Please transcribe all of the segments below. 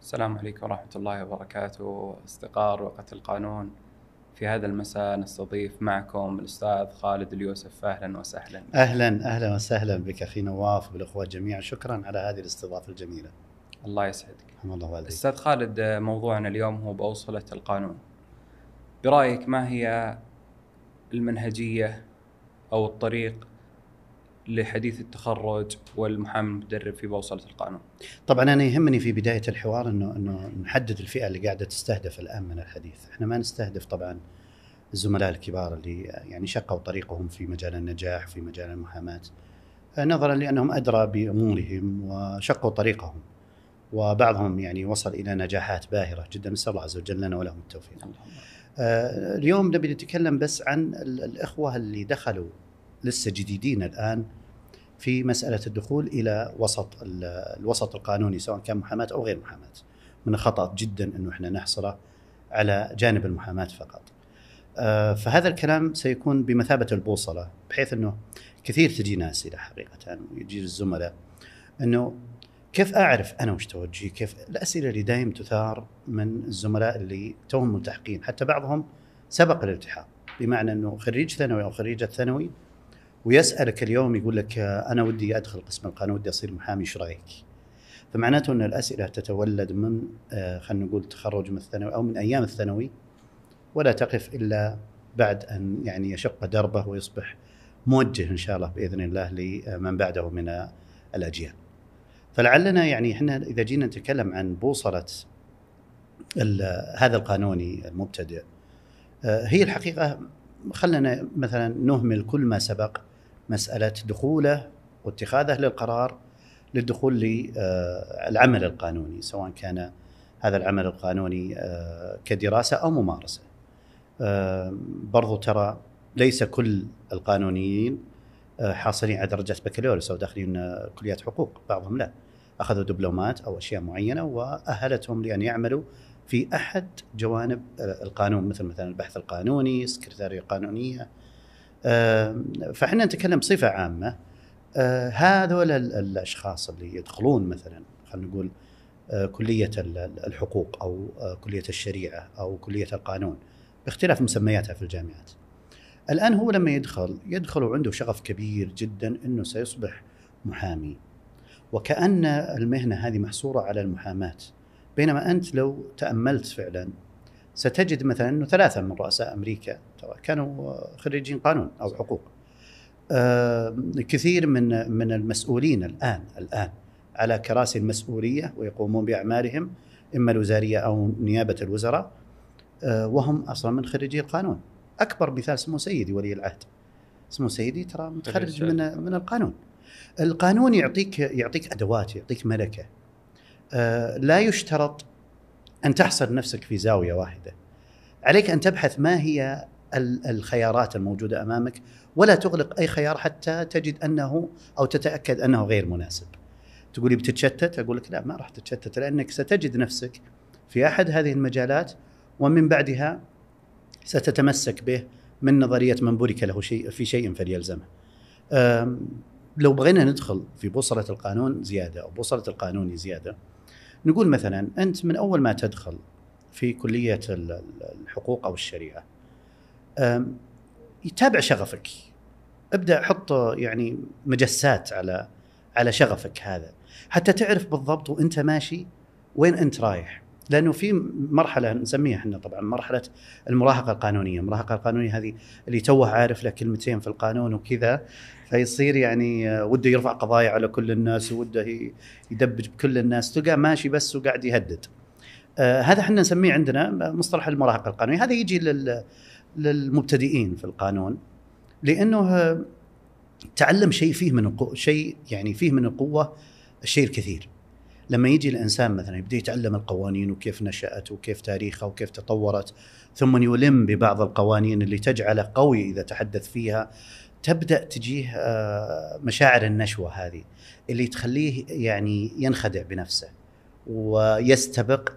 السلام عليكم ورحمة الله وبركاته. أصدقاء رقة القانون. في هذا المساء نستضيف معكم الأستاذ خالد اليوسف. أهلا وسهلا. أهلا أهلا وسهلا بك أخي نواف وبالاخوه جميعا. شكرا على هذه الاستضافة الجميلة. الله يسعدك. الله والديك أستاذ خالد موضوعنا اليوم هو بأوصلة القانون. برأيك ما هي المنهجية أو الطريق لحديث التخرج والمحامي المتدرب في بوصلة القانون. طبعا أنا يهمني في بداية الحوار انه إنه نحدد الفئة اللي قاعدة تستهدف الآن من الحديث، إحنا ما نستهدف طبعا الزملاء الكبار اللي يعني شقوا طريقهم في مجال النجاح في مجال المحاماة نظرا لأنهم أدرى بأمورهم وشقوا طريقهم. وبعضهم يعني وصل إلى نجاحات باهرة جدا. نسأل الله عز وجل لنا ولهم التوفيق. آه، اليوم نبي نتكلم بس عن ال- الإخوة اللي دخلوا لسه جديدين الآن في مسألة الدخول إلى وسط ال- الوسط القانوني سواء كان محاماة أو غير محاماة. من الخطأ جدا إنه إحنا نحصره على جانب المحاماة فقط. آه، فهذا الكلام سيكون بمثابة البوصلة بحيث إنه كثير تجينا أسئلة حقيقة ويجي الزملاء إنه كيف أعرف أنا وش توجهي؟ كيف الأسئلة اللي دائما تثار من الزملاء اللي توهم ملتحقين، حتى بعضهم سبق الالتحاق، بمعنى إنه خريج ثانوي أو خريجة ثانوي ويسألك اليوم يقول لك أنا ودي أدخل قسم القانون ودي أصير محامي إيش رأيك؟ فمعناته أن الأسئلة تتولد من آه، خلينا نقول تخرج من الثانوي أو من أيام الثانوي ولا تقف إلا بعد أن يعني يشق دربه ويصبح موجه إن شاء الله بإذن الله لمن بعده من الأجيال. فلعلنا يعني إحنا إذا جينا نتكلم عن بوصلة هذا القانوني المبتدئ آه، هي الحقيقة خلنا مثلا نهمل كل ما سبق مسألة دخوله واتخاذه للقرار للدخول للعمل القانوني سواء كان هذا العمل القانوني آه، كدراسة أو ممارسة. آه، برضو ترى ليس كل القانونيين آه، حاصلين على درجة بكالوريوس أو داخلين آه، كليات حقوق، بعضهم لا. أخذوا دبلومات أو أشياء معينة وأهلتهم لأن يعملوا في أحد جوانب آه، القانون مثل مثلا البحث القانوني، السكرتاريه القانونيه. آه، فاحنا نتكلم بصفة عامة آه، هذول ال- الأشخاص اللي يدخلون مثلا خلينا نقول آه، كلية ال- ال- الحقوق أو كلية الشريعة أو كلية القانون باختلاف مسمياتها في الجامعات. الآن هو لما يدخل يدخل وعنده شغف كبير جدا إنه سيصبح محامي. وكأن المهنة هذه محصورة على المحاماة. بينما أنت لو تأملت فعلا ستجد مثلا إنه ثلاثة من رؤساء أمريكا ترى كانوا خريجين قانون أو حقوق. آه، كثير من من المسؤولين الآن الآن على كراسي المسؤولية ويقومون بأعمالهم إما الوزارية أو نيابة الوزراء آه، وهم أصلا من خريجي القانون. أكبر مثال سمو سيدي ولي العهد. سمو سيدي ترى متخرج خريج من من القانون. القانون يعطيك يعطيك أدوات يعطيك ملكة. آه، لا يشترط أن تحصر نفسك في زاوية واحدة. عليك أن تبحث ما هي الخيارات الموجودة أمامك ولا تغلق أي خيار حتى تجد أنه أو تتأكد أنه غير مناسب. تقولي بتتشتت أقول لك لا ما راح تتشتت لأنك ستجد نفسك في أحد هذه المجالات ومن بعدها ستتمسك به من نظرية من بورك له شيء في شيء فليلزمه. لو بغينا ندخل في بوصلة القانون زيادة أو بوصلة القانوني زيادة نقول مثلا أنت من أول ما تدخل في كلية ال- ال- الحقوق أو الشريعة يتابع شغفك. ابدأ حط يعني مجسات على على شغفك هذا. حتى تعرف بالضبط وانت ماشي وين انت رايح. لأنه في مرحلة نسميها إحنا طبعا مرحلة المراهقة القانونية، المراهقة القانونية هذه اللي توه عارف له كلمتين في القانون وكذا فيصير يعني آه، وده يرفع قضايا على كل الناس وده يدبج بكل الناس. تلقاه ماشي بس وقاعد يهدد. آه هذا إحنا نسميه عندنا مصطلح المراهقة القانونية، هذا يجي لل للمبتدئين في القانون لأنه تعلم شيء فيه من شيء يعني فيه من القوة الشيء الكثير. لما يجي الإنسان مثلا يبدأ يتعلم القوانين وكيف نشأت وكيف تاريخها وكيف تطورت ثم يلم ببعض القوانين اللي تجعله قوي إذا تحدث فيها تبدأ تجيه آه، مشاعر النشوة هذه اللي تخليه يعني ينخدع بنفسه ويستبق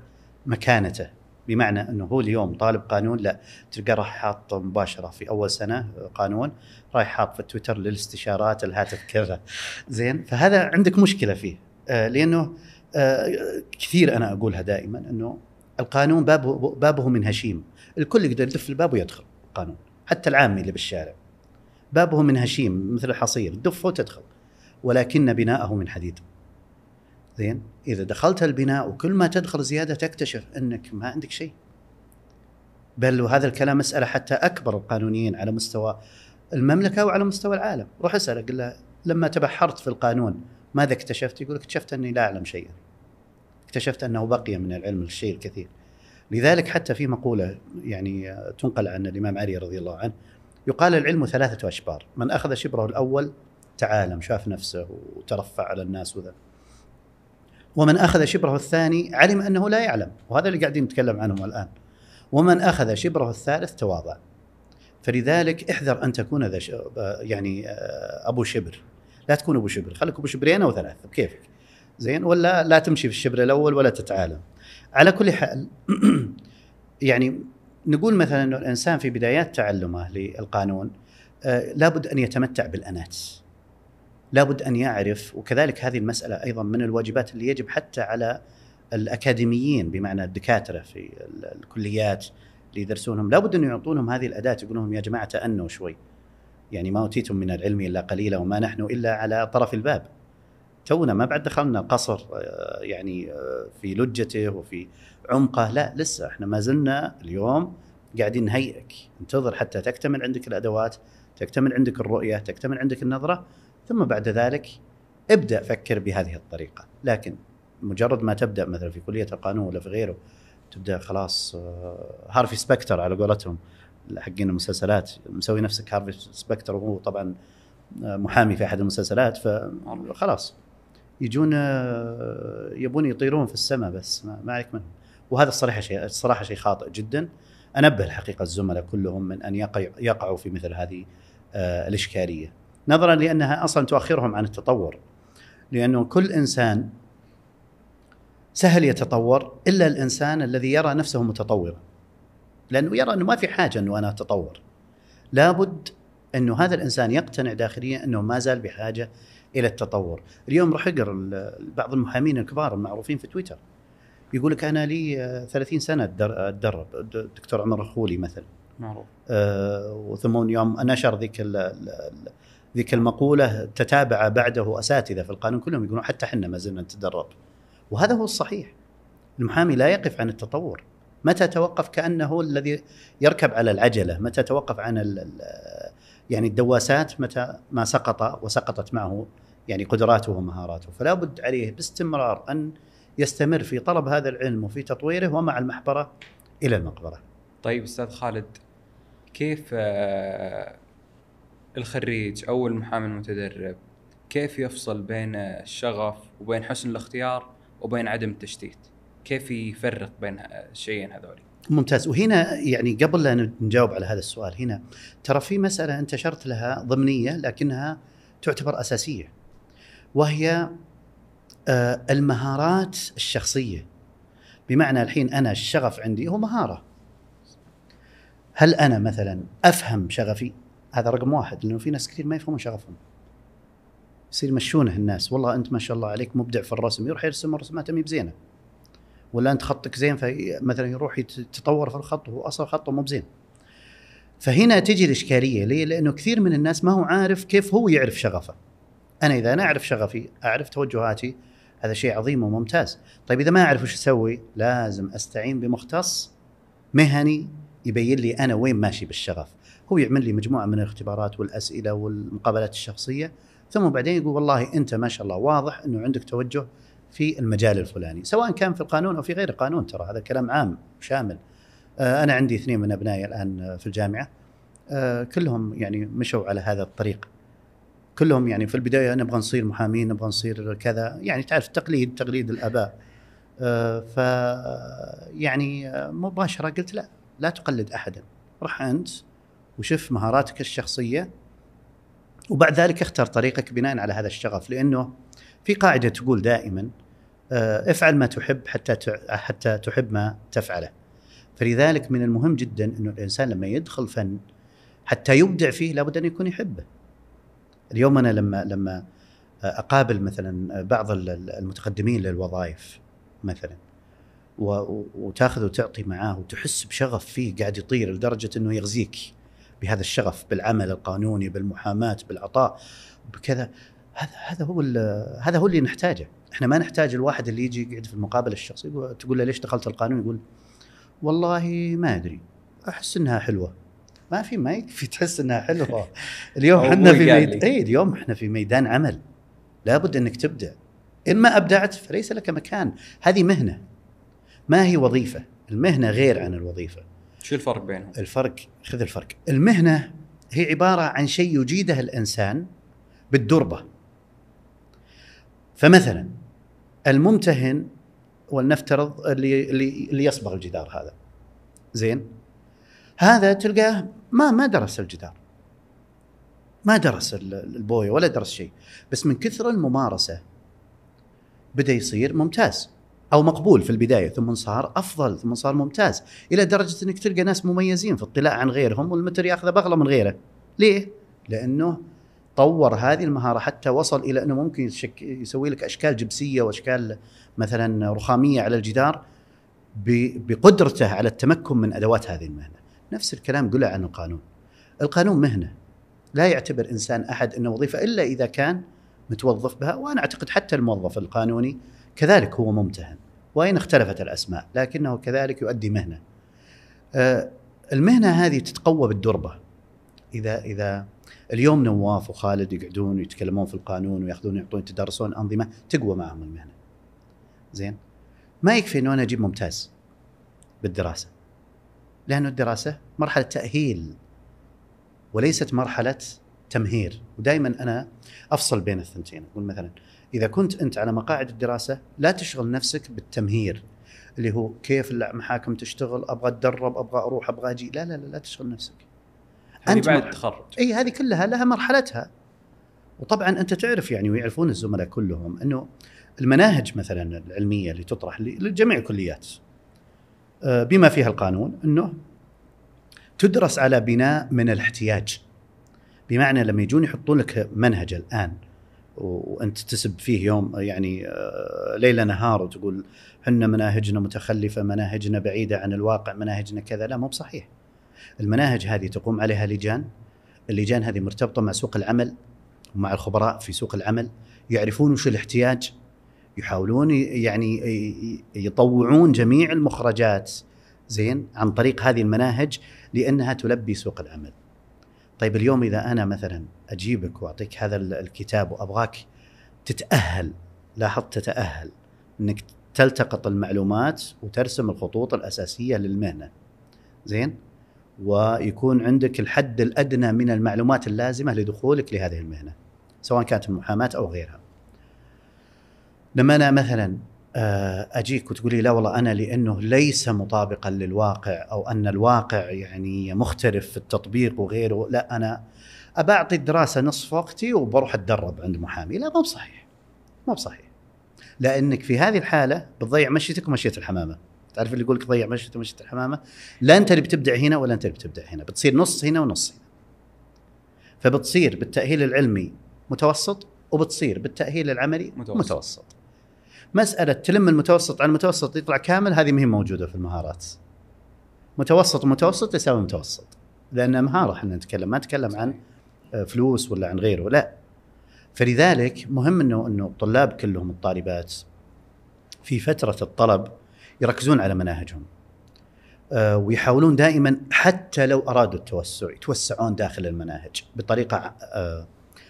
مكانته بمعنى أنه هو اليوم طالب قانون لا تلقاه راح حاط مباشرة في أول سنة قانون رايح حاط في تويتر للإستشارات الهاتف كذا. زين فهذا عندك مشكلة فيه آه، لأنه آه، كثير أنا أقولها دائما أنه القانون بابه بابه من هشيم. الكل يقدر يدف الباب ويدخل القانون حتى العامي اللي بالشارع. بابه من هشيم مثل الحصير دفه وتدخل ولكن بناءه من حديد. زين؟ إذا دخلت البناء وكل ما تدخل زيادة تكتشف أنك ما عندك شيء. بل وهذا الكلام مساله حتى أكبر القانونيين على مستوى المملكة وعلى مستوى العالم. روح اساله قل له لما تبحرت في القانون ماذا اكتشفت؟ يقول اكتشفت أني لا أعلم شيئا. اكتشفت أنه بقي من العلم الشيء الكثير. لذلك حتى في مقولة يعني تنقل عن الإمام علي رضي الله عنه يقال العلم ثلاثة أشبار. من أخذ شبره الأول تعالم شاف نفسه وترفع على الناس وذا. ومن أخذ شبره الثاني علم أنه لا يعلم وهذا اللي قاعدين نتكلم عنهم الآن. ومن أخذ شبره الثالث تواضع. فلذلك احذر أن تكون ذا يعني آه، أبو شبر. لا تكون أبو شبر خليك أبو شبرين أو ثلاثة بكيفك. زين؟ ولا لا تمشي في الشبر الأول ولا تتعالم على كل حال يعني نقول مثلا إنه الإنسان في بدايات تعلمه للقانون آه لابد أن يتمتع بالانات لابد أن يعرف وكذلك هذه المسألة أيضا من الواجبات اللي يجب حتى على الأكاديميين بمعنى الدكاترة في الكليات اللي يدرسونهم. لابد أن يعطونهم هذه الأداة يقول لهم يا جماعة تأنوا شوي. يعني ما أوتيتم من العلم إلا قليلا وما نحن إلا على طرف الباب. تونا ما بعد دخلنا قصر آه، يعني آه، في لجته وفي عمقه. لا لسه إحنا ما زلنا اليوم قاعدين نهيئك. انتظر حتى تكتمل عندك الأدوات تكتمل عندك الرؤية تكتمل عندك النظرة. ثم بعد ذلك ابدأ فكر بهذه الطريقة. لكن مجرد ما تبدأ مثلا في كلية القانون ولا في غيره تبدأ خلاص آه، هارفي سبكتر على قولتهم حقين المسلسلات مسوي نفسك هارفي سبكتر وهو طبعا محامي في أحد المسلسلات فخلاص يجون آه، يبون يطيرون في السماء بس ما عليك منهم وهذا الصراحة شيء الصراحة شيء خاطئ جدا. أنبه الحقيقة الزملاء كلهم من أن يقع يقعوا في مثل هذه آه، الإشكالية. نظرا لأنها أصلا تؤخرهم عن التطور لأنه كل إنسان سهل يتطور إلا الإنسان الذي يرى نفسه متطورا لأنه يرى أنه ما في حاجة أنه أنا أتطور. لابد أنه هذا الإنسان يقتنع داخليا أنه ما زال بحاجة إلى التطور. اليوم راح أقرأ بعض المحامين الكبار المعروفين في تويتر يقول لك أنا لي 30 سنة أتدرب الدكتور عمر الخولي مثلا. معروف. آه وثم يوم نشر ذيك ذيك المقولة تتابع بعده أساتذة في القانون كلهم يقولون حتى إحنا ما زلنا نتدرب. وهذا هو الصحيح. المحامي لا يقف عن التطور. متى توقف كأنه الذي يركب على العجلة؟ متى توقف عن يعني الدواسات؟ متى ما سقط وسقطت معه يعني قدراته ومهاراته. فلا بد عليه باستمرار أن يستمر في طلب هذا العلم وفي تطويره ومع المحبرة إلى المقبرة. طيب أستاذ خالد كيف آه، الخريج أو المحامي المتدرب كيف يفصل بين الشغف وبين حسن الاختيار وبين عدم التشتيت؟ كيف يفرق بين الشيئين هذول ممتاز. وهنا يعني قبل لا نجاوب على هذا السؤال هنا ترى في مسألة أنت شرت لها ضمنية لكنها تعتبر أساسية وهي آه، المهارات الشخصية. بمعنى الحين أنا الشغف عندي هو مهارة. هل أنا مثلا أفهم شغفي؟ هذا رقم واحد لأنه في ناس كثير ما يفهمون شغفهم. يصير يمشونه الناس. والله أنت ما شاء الله عليك مبدع في الرسم يروح يرسم رسمات مي بزينة. ولا أنت خطك زين فمثلا يروح يتطور في الخط وهو أصلا خطه مو بزين. فهنا تجي الإشكالية. ليه؟ لأنه كثير من الناس ما هو عارف كيف هو يعرف شغفه. أنا إذا أنا أعرف شغفي أعرف توجهاتي هذا شيء عظيم وممتاز. طيب إذا ما أعرف وش أسوي لازم أستعين بمختص مهني يبين لي أنا وين ماشي بالشغف. هو يعمل لي مجموعة من الاختبارات والأسئلة والمقابلات الشخصية ثم بعدين يقول والله أنت ما شاء الله واضح إنه عندك توجه في المجال الفلاني سواء كان في القانون أو في غير القانون ترى هذا كلام عام شامل. آه، أنا عندي اثنين من أبنائي الآن في الجامعة. آه، كلهم يعني مشوا على هذا الطريق. كلهم يعني في البداية نبغى نصير محامين نبغى نصير كذا يعني تعرف التقليد تقليد الآباء. آه، ف يعني آه، مباشرة قلت لا لا تقلد أحدا. رح أنت وشوف مهاراتك الشخصية وبعد ذلك اختر طريقك بناء على هذا الشغف لأنه في قاعدة تقول دائما آه، افعل ما تحب حتى حتى تحب ما تفعله. فلذلك من المهم جدا أنه الإنسان لما يدخل فن حتى يبدع فيه لابد أن يكون يحبه. اليوم أنا لما لما أقابل مثلا بعض ال- المتقدمين للوظائف مثلا وتأخذ وتعطي معاه وتحس بشغف فيه قاعد يطير لدرجة أنه يغزيك. بهذا الشغف بالعمل القانوني بالمحاماة بالعطاء بكذا. هذا هذا هو هذا هو اللي نحتاجه. إحنا ما نحتاج الواحد اللي يجي يقعد في المقابله الشخصي يقول- تقول له ليش دخلت القانون؟ يقول والله ما أدري. أحس إنها حلوة. ما في ما يكفي تحس إنها حلوة. اليوم إحنا في ميد... لي. اي اليوم إحنا في ميدان عمل. لابد إنك تبدع إن ما أبدعت فليس لك مكان. هذه مهنة. ما هي وظيفة؟ المهنة غير عن الوظيفة. شو الفرق بينهم؟ الفرق خذ الفرق. المهنة هي عبارة عن شيء يجيده الإنسان بالدربة. فمثلا الممتهن ولنفترض اللي اللي اللي يصبغ الجدار هذا. زين؟ هذا تلقاه ما ما درس الجدار. ما درس ال- البوية ولا درس شيء. بس من كثر الممارسة بدا يصير ممتاز. أو مقبول في البداية ثم صار أفضل ثم صار ممتاز إلى درجة إنك تلقى ناس مميزين في اطلاع عن غيرهم والمتر ياخذه بأغلى من غيره. ليه؟ لأنه طور هذه المهارة حتى وصل إلى أنه ممكن يشك يسوي لك أشكال جبسية وأشكال مثلا رخامية على الجدار ب- بقدرته على التمكن من أدوات هذه المهنة. نفس الكلام قلع عن القانون. القانون مهنة. لا يعتبر إنسان أحد انه وظيفة إلا إذا كان متوظف بها وأنا أعتقد حتى الموظف القانوني كذلك هو ممتهن. وإن اختلفت الأسماء لكنه كذلك يؤدي مهنة. آه، المهنة هذه تتقوى بالدربة. إذا إذا اليوم نواف وخالد يقعدون ويتكلمون في القانون ويأخذون يعطون يتدرسون أنظمة تقوى معهم المهنة. زين؟ ما يكفي إنه أنا أجيب ممتاز بالدراسة. لأنه الدراسة مرحلة تأهيل وليست مرحلة تمهير ودائما أنا أفصل بين الثنتين أقول مثلا إذا كنت أنت على مقاعد الدراسة لا تشغل نفسك بالتمهير اللي هو كيف المحاكم تشتغل أبغى أتدرب أبغى أروح أبغى أجي. لا لا لا, لا تشغل نفسك. أنت بعد التخرج. إي هذه كلها لها مرحلتها. وطبعا أنت تعرف يعني ويعرفون الزملاء كلهم إنه المناهج مثلا العلمية اللي تطرح لجميع الكليات آه، بما فيها القانون إنه تدرس على بناء من الاحتياج. بمعنى لما يجون يحطون لك منهج الآن وأنت تسب فيه يوم يعني آه، ليل نهار وتقول إحنا مناهجنا متخلفة مناهجنا بعيدة عن الواقع مناهجنا كذا. لا مو بصحيح. المناهج هذه تقوم عليها لجان. اللجان هذه مرتبطة مع سوق العمل ومع الخبراء في سوق العمل يعرفون وش الاحتياج يحاولون يعني يطوعون جميع المخرجات زين عن طريق هذه المناهج لأنها تلبي سوق العمل. طيب اليوم إذا أنا مثلا أجيبك وأعطيك هذا ال- الكتاب وأبغاك تتأهل لاحظت تتأهل إنك تلتقط المعلومات وترسم الخطوط الأساسية للمهنة. زين؟ ويكون عندك الحد الأدنى من المعلومات اللازمة لدخولك لهذه المهنة سواء كانت المحاماة أو غيرها. لما أنا مثلا أجيك وتقولي لا والله أنا لأنه ليس مطابقا للواقع أو أن الواقع يعني مختلف في التطبيق وغيره لا أنا ابى اعطي الدراسة نصف وقتي وبروح أتدرب عند محامي. لا مو بصحيح مو بصحيح لأنك في هذه الحالة بتضيع مشيتك ومشيه الحمامة. تعرف اللي يقول لك ضيع مشيتك ومشيه الحمامة؟ لا أنت اللي بتبدع هنا ولا أنت اللي بتبدع هنا. بتصير نص هنا ونص هنا. فبتصير بالتأهيل العلمي متوسط وبتصير بالتأهيل العملي. متوسط, متوسط. مسألة تلم المتوسط على المتوسط يطلع كامل هذه ما هي موجودة في المهارات. متوسط ومتوسط يساوي متوسط. لأن مهارة إحنا نتكلم ما نتكلم عن فلوس ولا عن غيره لا. فلذلك مهم إنه إنه الطلاب كلهم الطالبات في فترة الطلب يركزون على مناهجهم. آه، ويحاولون دائما حتى لو أرادوا التوسع يتوسعون داخل المناهج بطريقة آه،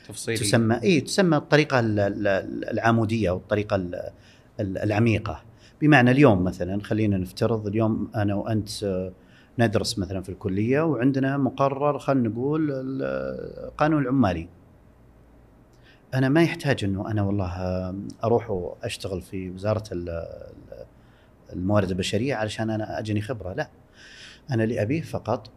تفصيلي تسمى اي تسمى الطريقة ال- ال- العمودية أو الطريقة ال- ال- العميقة. بمعنى اليوم مثلا خلينا نفترض اليوم أنا وأنت آه، ندرس مثلا في الكلية وعندنا مقرر خلينا نقول ال- القانون العمالي. أنا ما يحتاج إنه أنا والله آه، أروح وأشتغل في وزارة ال- ال- الموارد البشرية علشان أنا أجني خبرة لا. أنا اللي أبيه فقط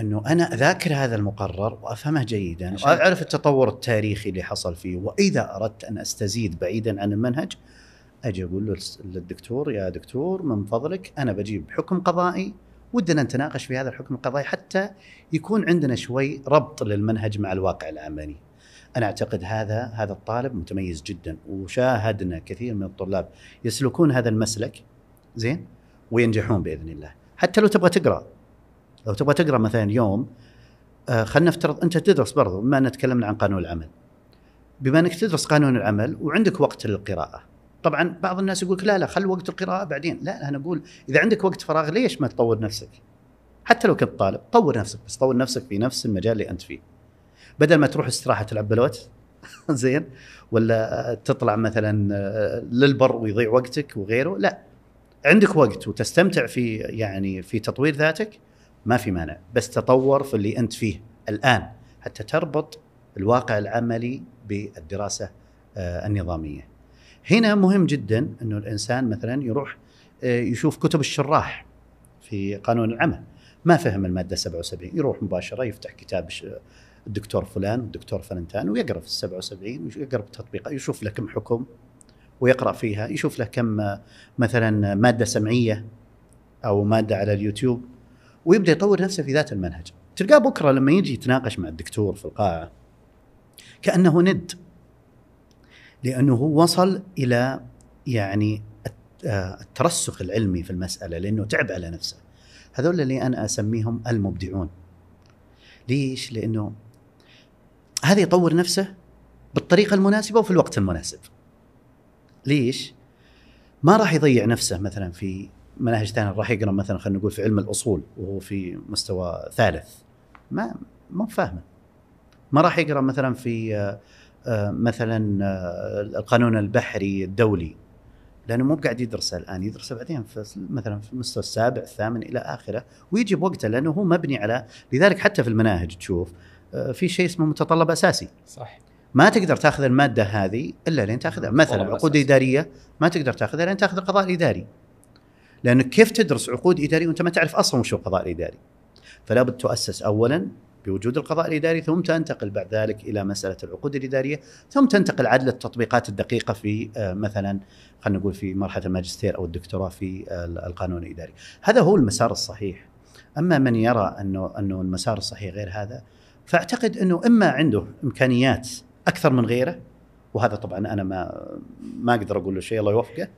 إنه أنا أذاكر هذا المقرر وأفهمه جيدا وأعرف التطور التاريخي اللي حصل فيه وإذا أردت أن أستزيد بعيدا عن المنهج أجي أقول له للدكتور يا دكتور من فضلك أنا بجيب حكم قضائي ودنا نتناقش في هذا الحكم القضائي حتى يكون عندنا شوي ربط للمنهج مع الواقع العملي. أنا أعتقد هذا هذا الطالب متميز جدا وشاهدنا كثير من الطلاب يسلكون هذا المسلك زين؟ وينجحون بإذن الله. حتى لو تبغى تقرأ لو تبغى تقرأ مثلا يوم آه نفترض أنت تدرس برضو بما أن تكلمنا عن قانون العمل. بما أنك تدرس قانون العمل وعندك وقت للقراءة طبعا بعض الناس يقول لا لا خل وقت القراءة بعدين. لا أنا أقول إذا عندك وقت فراغ ليش ما تطور نفسك؟ حتى لو كنت طالب طور نفسك بس طور نفسك في نفس المجال اللي أنت فيه. بدل ما تروح استراحة تلعب بلوت زين ولا تطلع مثلا آه، للبر ويضيع وقتك وغيره لا. عندك وقت وتستمتع في يعني في تطوير ذاتك ما في مانع. بس تطور في اللي أنت فيه الآن حتى تربط الواقع العملي بالدراسة آه، النظامية. هنا مهم جدا إنه الإنسان مثلا يروح آه، يشوف كتب الشراح في قانون العمل. ما فهم المادة 77 يروح مباشرة يفتح كتاب الدكتور فلان والدكتور فلنتان ويقرأ في ال 77 ويقرأ بتطبيقات يشوف له كم حكم ويقرأ فيها يشوف له كم مثلا مادة سمعية أو مادة على اليوتيوب ويبدأ يطور نفسه في ذات المنهج. تلقاه بكرة لما يجي يتناقش مع الدكتور في القاعة كأنه ند. لأنه هو وصل إلى يعني الترسخ العلمي في المسألة لأنه تعب على نفسه. هذول اللي أنا أسميهم المبدعون. ليش؟ لأنه هذا يطور نفسه بالطريقة المناسبة وفي الوقت المناسب. ليش؟ ما راح يضيع نفسه مثلا في مناهج ثانية. راح يقرأ مثلا خلينا نقول في علم الأصول وهو في مستوى ثالث. ما ما فاهمه. ما راح يقرأ مثلا في آه، آه، مثلا آه، القانون البحري الدولي. لأنه مو قاعد يدرسه الآن يدرسه بعدين في مثلا في المستوى السابع الثامن إلى آخره ويجي بوقته لأنه هو مبني على لذلك حتى في المناهج تشوف في شيء اسمه متطلب أساسي. صح. ما تقدر تاخذ المادة هذه إلا لين تاخذها. مثلا عقود إدارية ما تقدر تاخذها لين تاخذ القضاء الاداري لأنك كيف تدرس عقود اداريه وأنت ما تعرف أصلا وش القضاء الاداري فلا بد تؤسس اولا بوجود القضاء الإداري ثم تنتقل بعد ذلك إلى مسألة العقود الإدارية ثم تنتقل عدل التطبيقات الدقيقة في آه، مثلا خلينا نقول في مرحلة الماجستير أو الدكتوراه في القانون الإداري. هذا هو المسار الصحيح. أما من يرى أنه أنه المسار الصحيح غير هذا فأعتقد أنه إما عنده إمكانيات أكثر من غيره وهذا طبعا أنا ما ما أقدر أقول له شيء الله يوفقه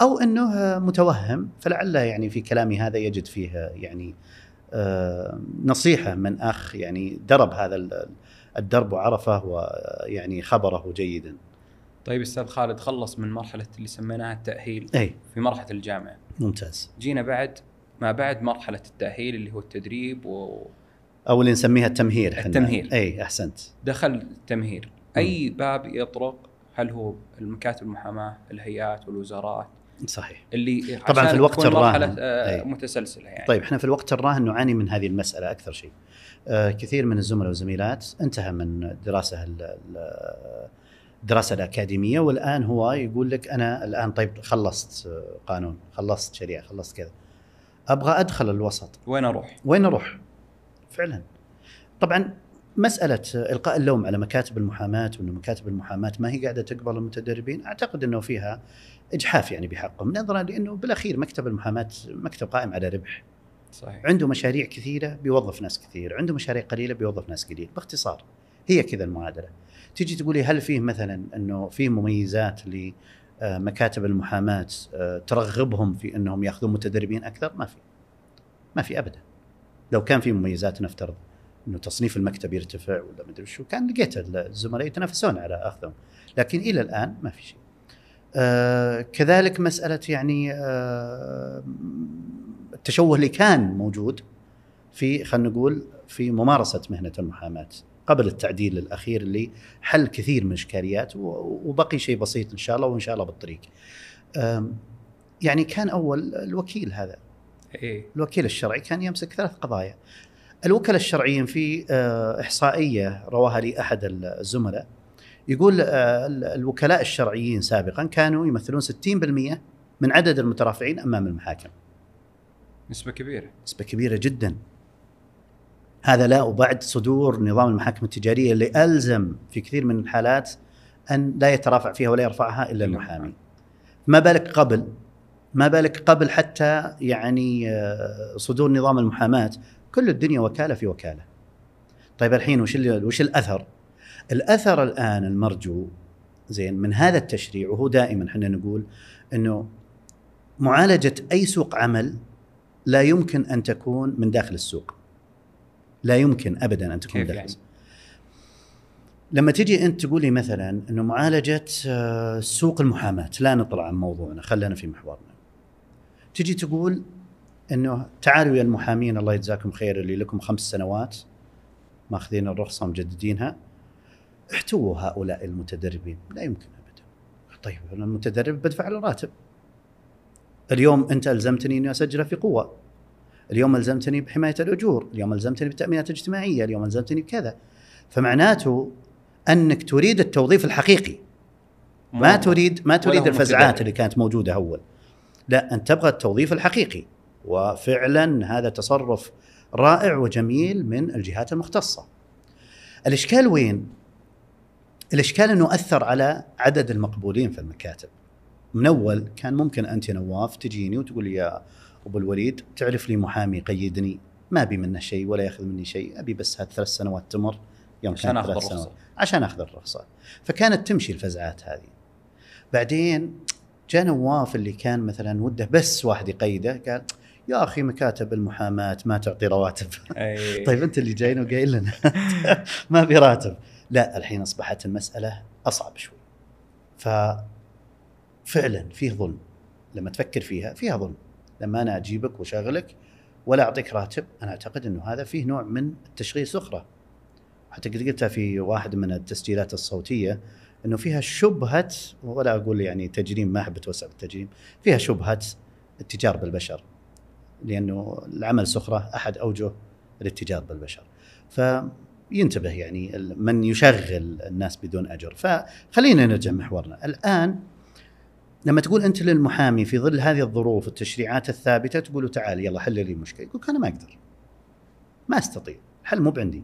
أو أنه متوهم فلعل يعني في كلامي هذا يجد فيه يعني آه، نصيحة من أخ يعني درب هذا الدرب وعرفه ويعني خبره جيدا. طيب أستاذ خالد خلص من مرحلة اللي سميناها التأهيل إي في مرحلة الجامعة. ممتاز. جينا بعد ما بعد مرحلة التأهيل اللي هو التدريب و أو اللي نسميها التمهير التمهير إي أحسنت. دخل التمهير، أي باب يطرق هل هو المكاتب المحاماة، الهيئات والوزارات صحيح. اللي طبعا في الوقت الراهن آه متسلسلة يعني. طيب إحنا في الوقت الراهن نعاني من هذه المسألة أكثر شيء. آه كثير من الزملاء والزميلات انتهى من الدراسه الدراسه الأكاديمية والآن هو يقول لك أنا الآن طيب خلصت قانون خلصت شريعة خلصت كذا. أبغى أدخل الوسط. وين أروح؟ وين أروح؟ فعلا. طبعا مسألة إلقاء اللوم على مكاتب المحاماة وأنه مكاتب المحاماة ما هي قاعدة تقبل المتدربين أعتقد أنه فيها إجحاف يعني بحقهم نظرا لأنه بالأخير مكتب المحاماة مكتب قائم على ربح. صحيح. عنده مشاريع كثيرة بيوظف ناس كثير عنده مشاريع قليلة بيوظف ناس قليل باختصار هي كذا المعادلة. تيجي تقولي هل فيه مثلا أنه في مميزات لمكاتب المحاماة آه، ترغبهم في أنهم يأخذون متدربين أكثر؟ ما في. ما في أبدا. لو كان في مميزات نفترض. إنه تصنيف المكتب يرتفع ولا مدري شو كان لقيت الزملاء يتنافسون على أخذهم لكن إلى الآن ما في شيء. آه كذلك مسألة يعني آه التشوه اللي كان موجود في خلينا نقول في ممارسة مهنة المحاماة قبل التعديل الأخير اللي حل كثير من الإشكاليات وبقي شيء بسيط إن شاء الله وإن شاء الله بالطريق. يعني كان أول الوكيل هذا إيه؟ الوكيل الشرعي كان يمسك ثلاث قضايا الوكلاء الشرعين في آه، إحصائية رواها لي احد الزملاء يقول آه، الوكلاء الشرعيين سابقا كانوا يمثلون 60% من عدد المترافعين أمام المحاكم. نسبة كبيرة. نسبة كبيرة جدا. هذا لا وبعد صدور نظام المحاكم التجارية اللي ألزم في كثير من الحالات أن لا يترافع فيها ولا يرفعها إلا المحامي. ما بالك قبل ما بالك قبل حتى يعني آه، صدور نظام المحاماة كل الدنيا وكالة في وكالة. طيب الحين وش وش الأثر؟ الأثر الآن المرجو زين من هذا التشريع وهو دائما إحنا نقول إنه معالجة أي سوق عمل لا يمكن أن تكون من داخل السوق لا يمكن ابدا أن تكون كيف داخل يعني؟ السوق. لما تجي أنت تقول لي مثلا إنه معالجة آه، سوق المحاماة لا نطلع عن موضوعنا خلينا في محورنا تجي تقول إنه تعالوا يا المحامين الله يجزاكم خير اللي لكم خمس سنوات ماخذين الرخصة مجددينها احتووا هؤلاء المتدربين. لا يمكن ابدا. طيب أنا المتدرب بدفع له راتب. اليوم أنت ألزمتني إني أسجله في قوة. اليوم ألزمتني بحماية الأجور. اليوم ألزمتني بالتأمينات الاجتماعية. اليوم ألزمتني بكذا. فمعناته أنك تريد التوظيف الحقيقي. ما تريد ما تريد الفزعات. اللي كانت موجودة أول. لا أنت تبغى التوظيف الحقيقي. وفعلا هذا تصرف رائع وجميل من الجهات المختصة. الإشكال وين؟ الإشكال أنه أثر على عدد المقبولين في المكاتب. من أول كان ممكن أنت نواف تجيني وتقول لي يا أبو الوليد تعرف لي محامي يقيدني ما أبي منه شيء ولا يأخذ مني شيء أبي بس هذه ثلاث سنوات تمر يوم عشان الرخصة. سنوات. عشان أخذ الرخصة. فكانت تمشي الفزعات هذه. بعدين جاء نواف اللي كان مثلا وده بس واحد يقيده قال يا أخي مكاتب المحاماة ما تعطي رواتب. أي. طيب أنت اللي جايين وقايل لنا. ما في راتب. لا الحين أصبحت المسألة أصعب شوي. ف فعلا فيه ظلم. لما تفكر فيها فيها ظلم. لما أنا أجيبك وأشغلك ولا أعطيك راتب أنا أعتقد إنه هذا فيه نوع من التشغيل سخره حتى قد قلتها في واحد من التسجيلات الصوتية إنه فيها شبهة ولا أقول يعني تجريم ما أحب أتوسع بالتجريم فيها شبهة التجار بالبشر. لأنه العمل سخرة أحد أوجه الاتجار بالبشر. فينتبه يعني من يشغل الناس بدون أجر. فخلينا نرجع محورنا. الآن لما تقول أنت للمحامي في ظل هذه الظروف التشريعات الثابتة تقول له تعال يلا حل لي المشكلة. يقول أنا ما أقدر. ما أستطيع. الحل مو بعندي.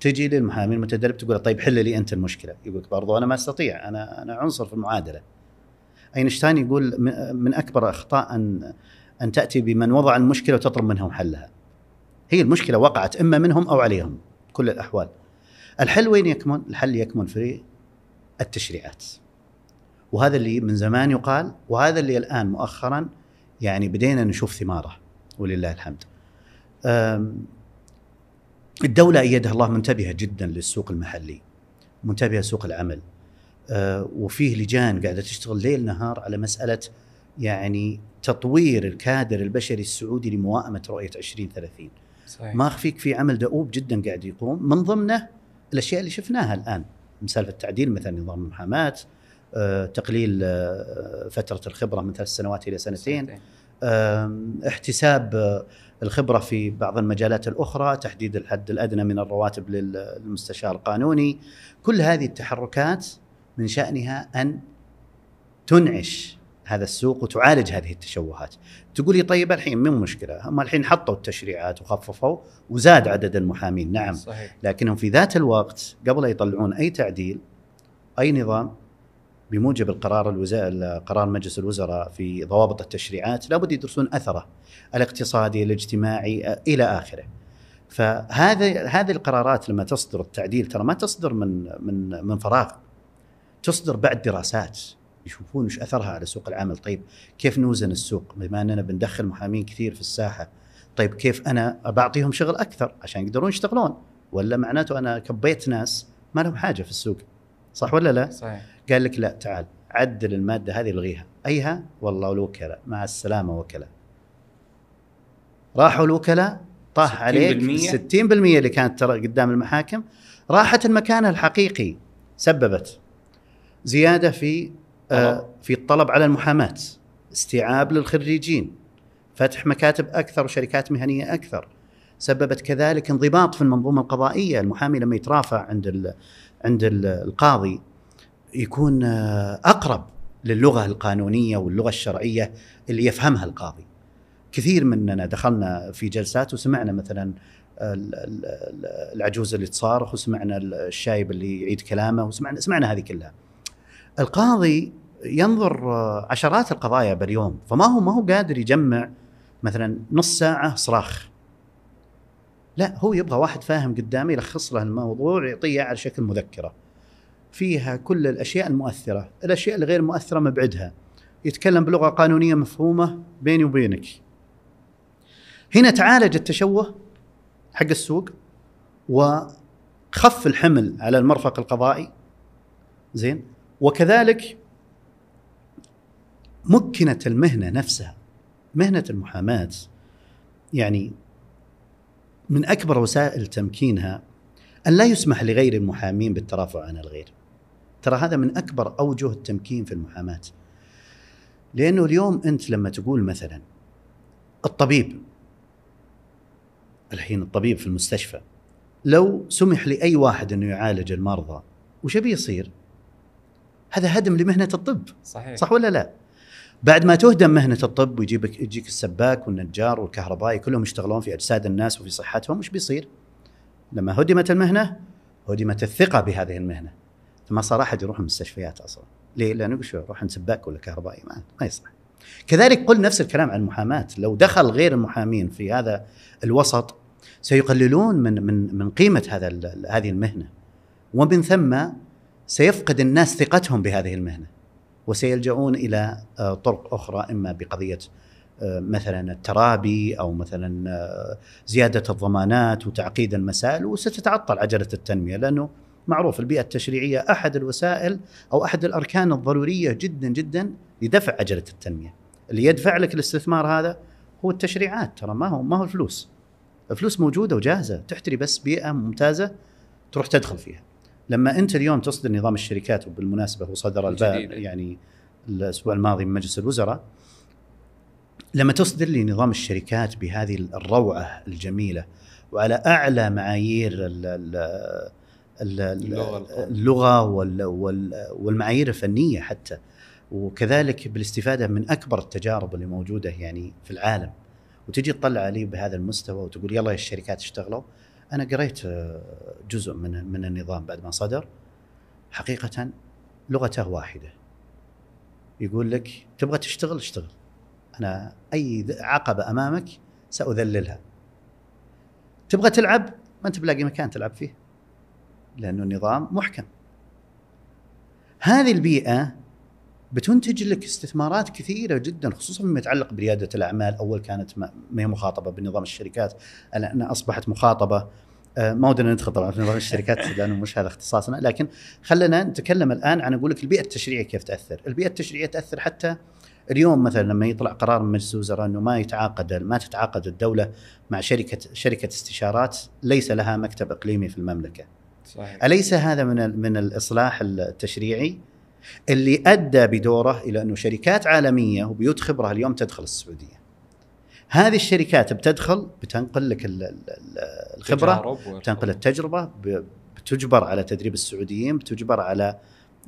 تجي للمحامي المتدرب تقول طيب حل لي أنت المشكلة. يقول لك برضو أنا ما أستطيع. أنا أنا عنصر في المعادلة. أينشتاين يقول من- من أكبر أخطاء أن تأتي بمن وضع المشكلة وتطلب منهم حلها. هي المشكلة وقعت إما منهم أو عليهم كل الأحوال. الحل وين يكمن؟ الحل يكمن في التشريعات. وهذا اللي من زمان يقال وهذا اللي الآن مؤخرا يعني بدينا نشوف ثماره ولله الحمد. الدولة أيدها الله منتبهة جدا للسوق المحلي منتبهة لسوق العمل. أه، وفيه لجان قاعدة تشتغل ليل نهار على مسألة يعني تطوير الكادر البشري السعودي لموائمة رؤية 2030 صحيح. ما أخفيك في عمل دؤوب جدا قاعد يقوم من ضمنه الأشياء اللي شفناها الآن مسألة التعديل مثلا نظام المحاماة أه، تقليل أه، فترة الخبرة من ثلاث سنوات إلى سنتين. أم، احتساب آه، الخبرة في بعض المجالات الأخرى تحديد الحد الأدنى من الرواتب لل- للمستشار القانوني. كل هذه التحركات من شأنها أن تنعش هذا السوق وتعالج هذه التشوهات تقول لي طيب الحين مو مشكلة هم الحين حطوا التشريعات وخففوا وزاد عدد المحامين نعم صحيح لكنهم في ذات الوقت قبل يطلعون أي تعديل أي نظام بموجب القرار. قرار مجلس الوزراء في ضوابط التشريعات لابد يدرسون أثره الاقتصادي الاجتماعي إلى آخره. فهذا هذه القرارات لما تصدر التعديل ترى ما تصدر من من من فراغ. تصدر بعد دراسات يشوفون إيش أثرها على سوق العمل، طيب كيف نوزن السوق؟ بما أننا بندخل محامين كثير في الساحة، طيب كيف أنا بعطيهم شغل أكثر عشان يقدرون يشتغلون؟ ولا معناته أنا كبيت ناس ما لهم حاجة في السوق. صح ولا لا؟ صحيح. قال لك لا تعال عدل المادة هذه الغيها. أيها؟ والله الوكلاء. مع السلامة وكلاء. راحوا الوكلاء طاح 60% عليك 60% اللي كانت ترى قدام المحاكم. راحت المكان الحقيقي. سببت. زيادة في آه. في الطلب على المحاماة استيعاب للخريجين فتح مكاتب أكثر وشركات مهنية أكثر سببت كذلك انضباط في المنظومة القضائية المحامي لما يترافع عند ال عند ال- القاضي يكون آه، أقرب للغة القانونية واللغة الشرعية اللي يفهمها القاضي. كثير مننا دخلنا في جلسات وسمعنا مثلا ال- العجوز اللي تصارخ وسمعنا الشايب اللي يعيد كلامه وسمعنا سمعنا هذه كلها. القاضي ينظر آه، عشرات القضايا باليوم فما هو ما هو قادر يجمع مثلا نص ساعة صراخ. لا هو يبغى واحد فاهم قدامه يلخص له الموضوع ويعطيه على شكل مذكرة فيها كل الأشياء المؤثرة، الأشياء الغير مؤثرة مبعدها. يتكلم بلغة قانونية مفهومة بيني وبينك. هنا تعالج التشوه حق السوق وخف الحمل على المرفق القضائي زين وكذلك مكنت المهنة نفسها مهنة المحاماة يعني من أكبر وسائل تمكينها أن لا يسمح لغير المحامين بالترافع عن الغير. ترى هذا من أكبر أوجه التمكين في المحاماة. لأنه اليوم أنت لما تقول مثلا الطبيب الحين الطبيب في المستشفى لو سمح لأي واحد أنه يعالج المرضى وش بيصير؟ هذا هدم لمهنة الطب صحيح صح ولا لا؟ بعد ما تهدم مهنة الطب ويجيبك يجيك السباك والنجار والكهربائي كلهم يشتغلون في أجساد الناس وفي صحتهم وش بيصير؟ لما هدمت المهنة هدمت الثقة بهذه المهنة. فما صار أحد يروح المستشفيات أصلا. ليه؟ لأنه شو يروح عند سباك ولا كهربائي ما, ما يصلح. كذلك قل نفس الكلام عن المحاماة. لو دخل غير المحامين في هذا الوسط سيقللون من من من قيمة هذا هذه المهنة. ومن ثم سيفقد الناس ثقتهم بهذه المهنة. وسيلجؤون إلى آه، طرق أخرى إما بقضية آه، مثلا الترابي أو مثلا آه، زيادة الضمانات وتعقيد المسائل وستتعطل عجلة التنمية لأنه معروف البيئة التشريعية أحد الوسائل أو أحد الأركان الضرورية جدا جدا لدفع عجلة التنمية. اللي يدفع لك الاستثمار هذا هو التشريعات ترى ما هو ما هو الفلوس. الفلوس موجودة وجاهزة تحتري بس بيئة ممتازة تروح تدخل فيها. لما انت اليوم تصدر نظام الشركات وبالمناسبة هو صدر الباب الجديد. يعني الأسبوع الماضي من مجلس الوزراء لما تصدر لي نظام الشركات بهذه الروعة الجميلة وعلى أعلى معايير ال ال ال- اللغة القومية. اللغة وال وال والمعايير الفنية حتى وكذلك بالاستفادة من أكبر التجارب اللي موجودة يعني في العالم وتجي تطلع عليه بهذا المستوى وتقول يلا يا الشركات اشتغلوا أنا قريت آه، جزء من من النظام بعد ما صدر. حقيقة لغته واحدة. يقول لك تبغى تشتغل اشتغل. أنا أي عقبة أمامك سأذللها. تبغى تلعب؟ ما أنت بلاقي مكان تلعب فيه لأنه النظام محكم. هذه البيئة بتنتج لك استثمارات كثيرة جدا خصوصا فيما يتعلق بريادة الأعمال. أول كانت ما هي مخاطبة بنظام الشركات. الان أصبحت مخاطبة. آه، ما ودنا ندخل طبعا في نظام الشركات لأنه مش هذا اختصاصنا. لكن خلينا نتكلم الآن عن أقول لك البيئة التشريعية كيف تأثر، البيئة التشريعية تأثر حتى اليوم مثلا لما يطلع قرار من مجلس الوزراء إنه ما يتعاقد ما تتعاقد الدولة مع شركه شركة استشارات ليس لها مكتب إقليمي في المملكة. صحيح. أليس هذا من من الإصلاح التشريعي؟ اللي أدى بدوره إلى أنه شركات عالمية وبيوت خبرة اليوم تدخل السعودية. هذه الشركات بتدخل بتنقل لك ال- ال- ال- الخبرة بتنقل التجربة بتجبر على تدريب السعوديين بتجبر على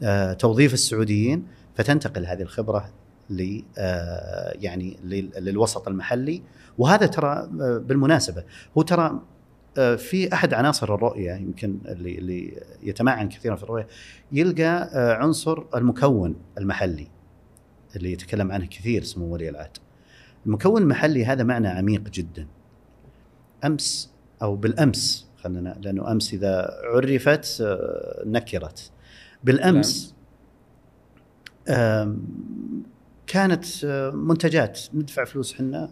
آه، توظيف السعوديين فتنتقل هذه الخبرة ل آه، يعني لل- للوسط المحلي وهذا ترى آه، بالمناسبة هو ترى في أحد عناصر الرؤية يمكن اللي اللي يتمعن كثيرا في الرؤية يلقى آه، عنصر المكون المحلي اللي يتكلم عنه كثير سمو ولي العهد. المكون المحلي هذا معنى عميق جدا. أمس أو بالأمس خلينا لأنه أمس إذا عرفت آه، نكرت. بالأمس آم، كانت آه، منتجات ندفع فلوس حنا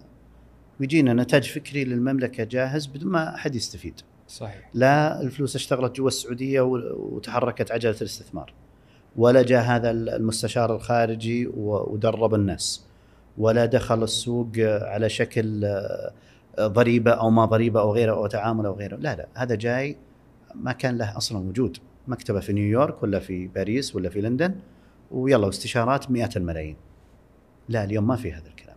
ويجينا نتاج فكري للمملكة جاهز بدون ما أحد يستفيد. صحيح. لا الفلوس اشتغلت جوا السعودية وتحركت عجلة الاستثمار. ولا جاء هذا المستشار الخارجي ودرب الناس. ولا دخل السوق على شكل آه، ضريبة أو ما ضريبة أو غيره أو تعامل أو غيره. لا لا هذا جاي ما كان له أصلا وجود. مكتبة في نيويورك ولا في باريس ولا في لندن ويلا واستشارات مئات الملايين. لا اليوم ما في هذا الكلام.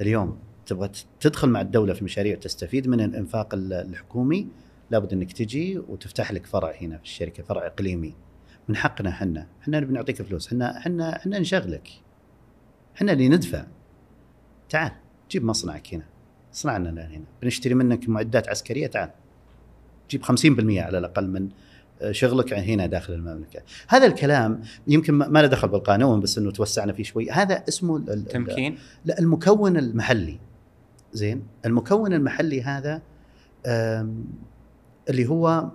اليوم تبغى تدخل مع الدولة في مشاريع تستفيد من الإنفاق ال- الحكومي لابد إنك تجي وتفتح لك فرع هنا في الشركة فرع إقليمي. من حقنا إحنا إحنا اللي بنعطيك فلوس. إحنا إحنا إحنا نشغلك. إحنا اللي ندفع. تعال جيب مصنعك هنا. اصنع لنا هنا. بنشتري منك معدات عسكرية تعال. جيب 50% على الأقل من شغلك هنا داخل المملكة. هذا الكلام يمكن ما له دخل بالقانون بس إنه توسعنا فيه شوي. هذا اسمه ال- ال- تمكين؟ لا المكون المحلي. زين المكون المحلي هذا اللي هو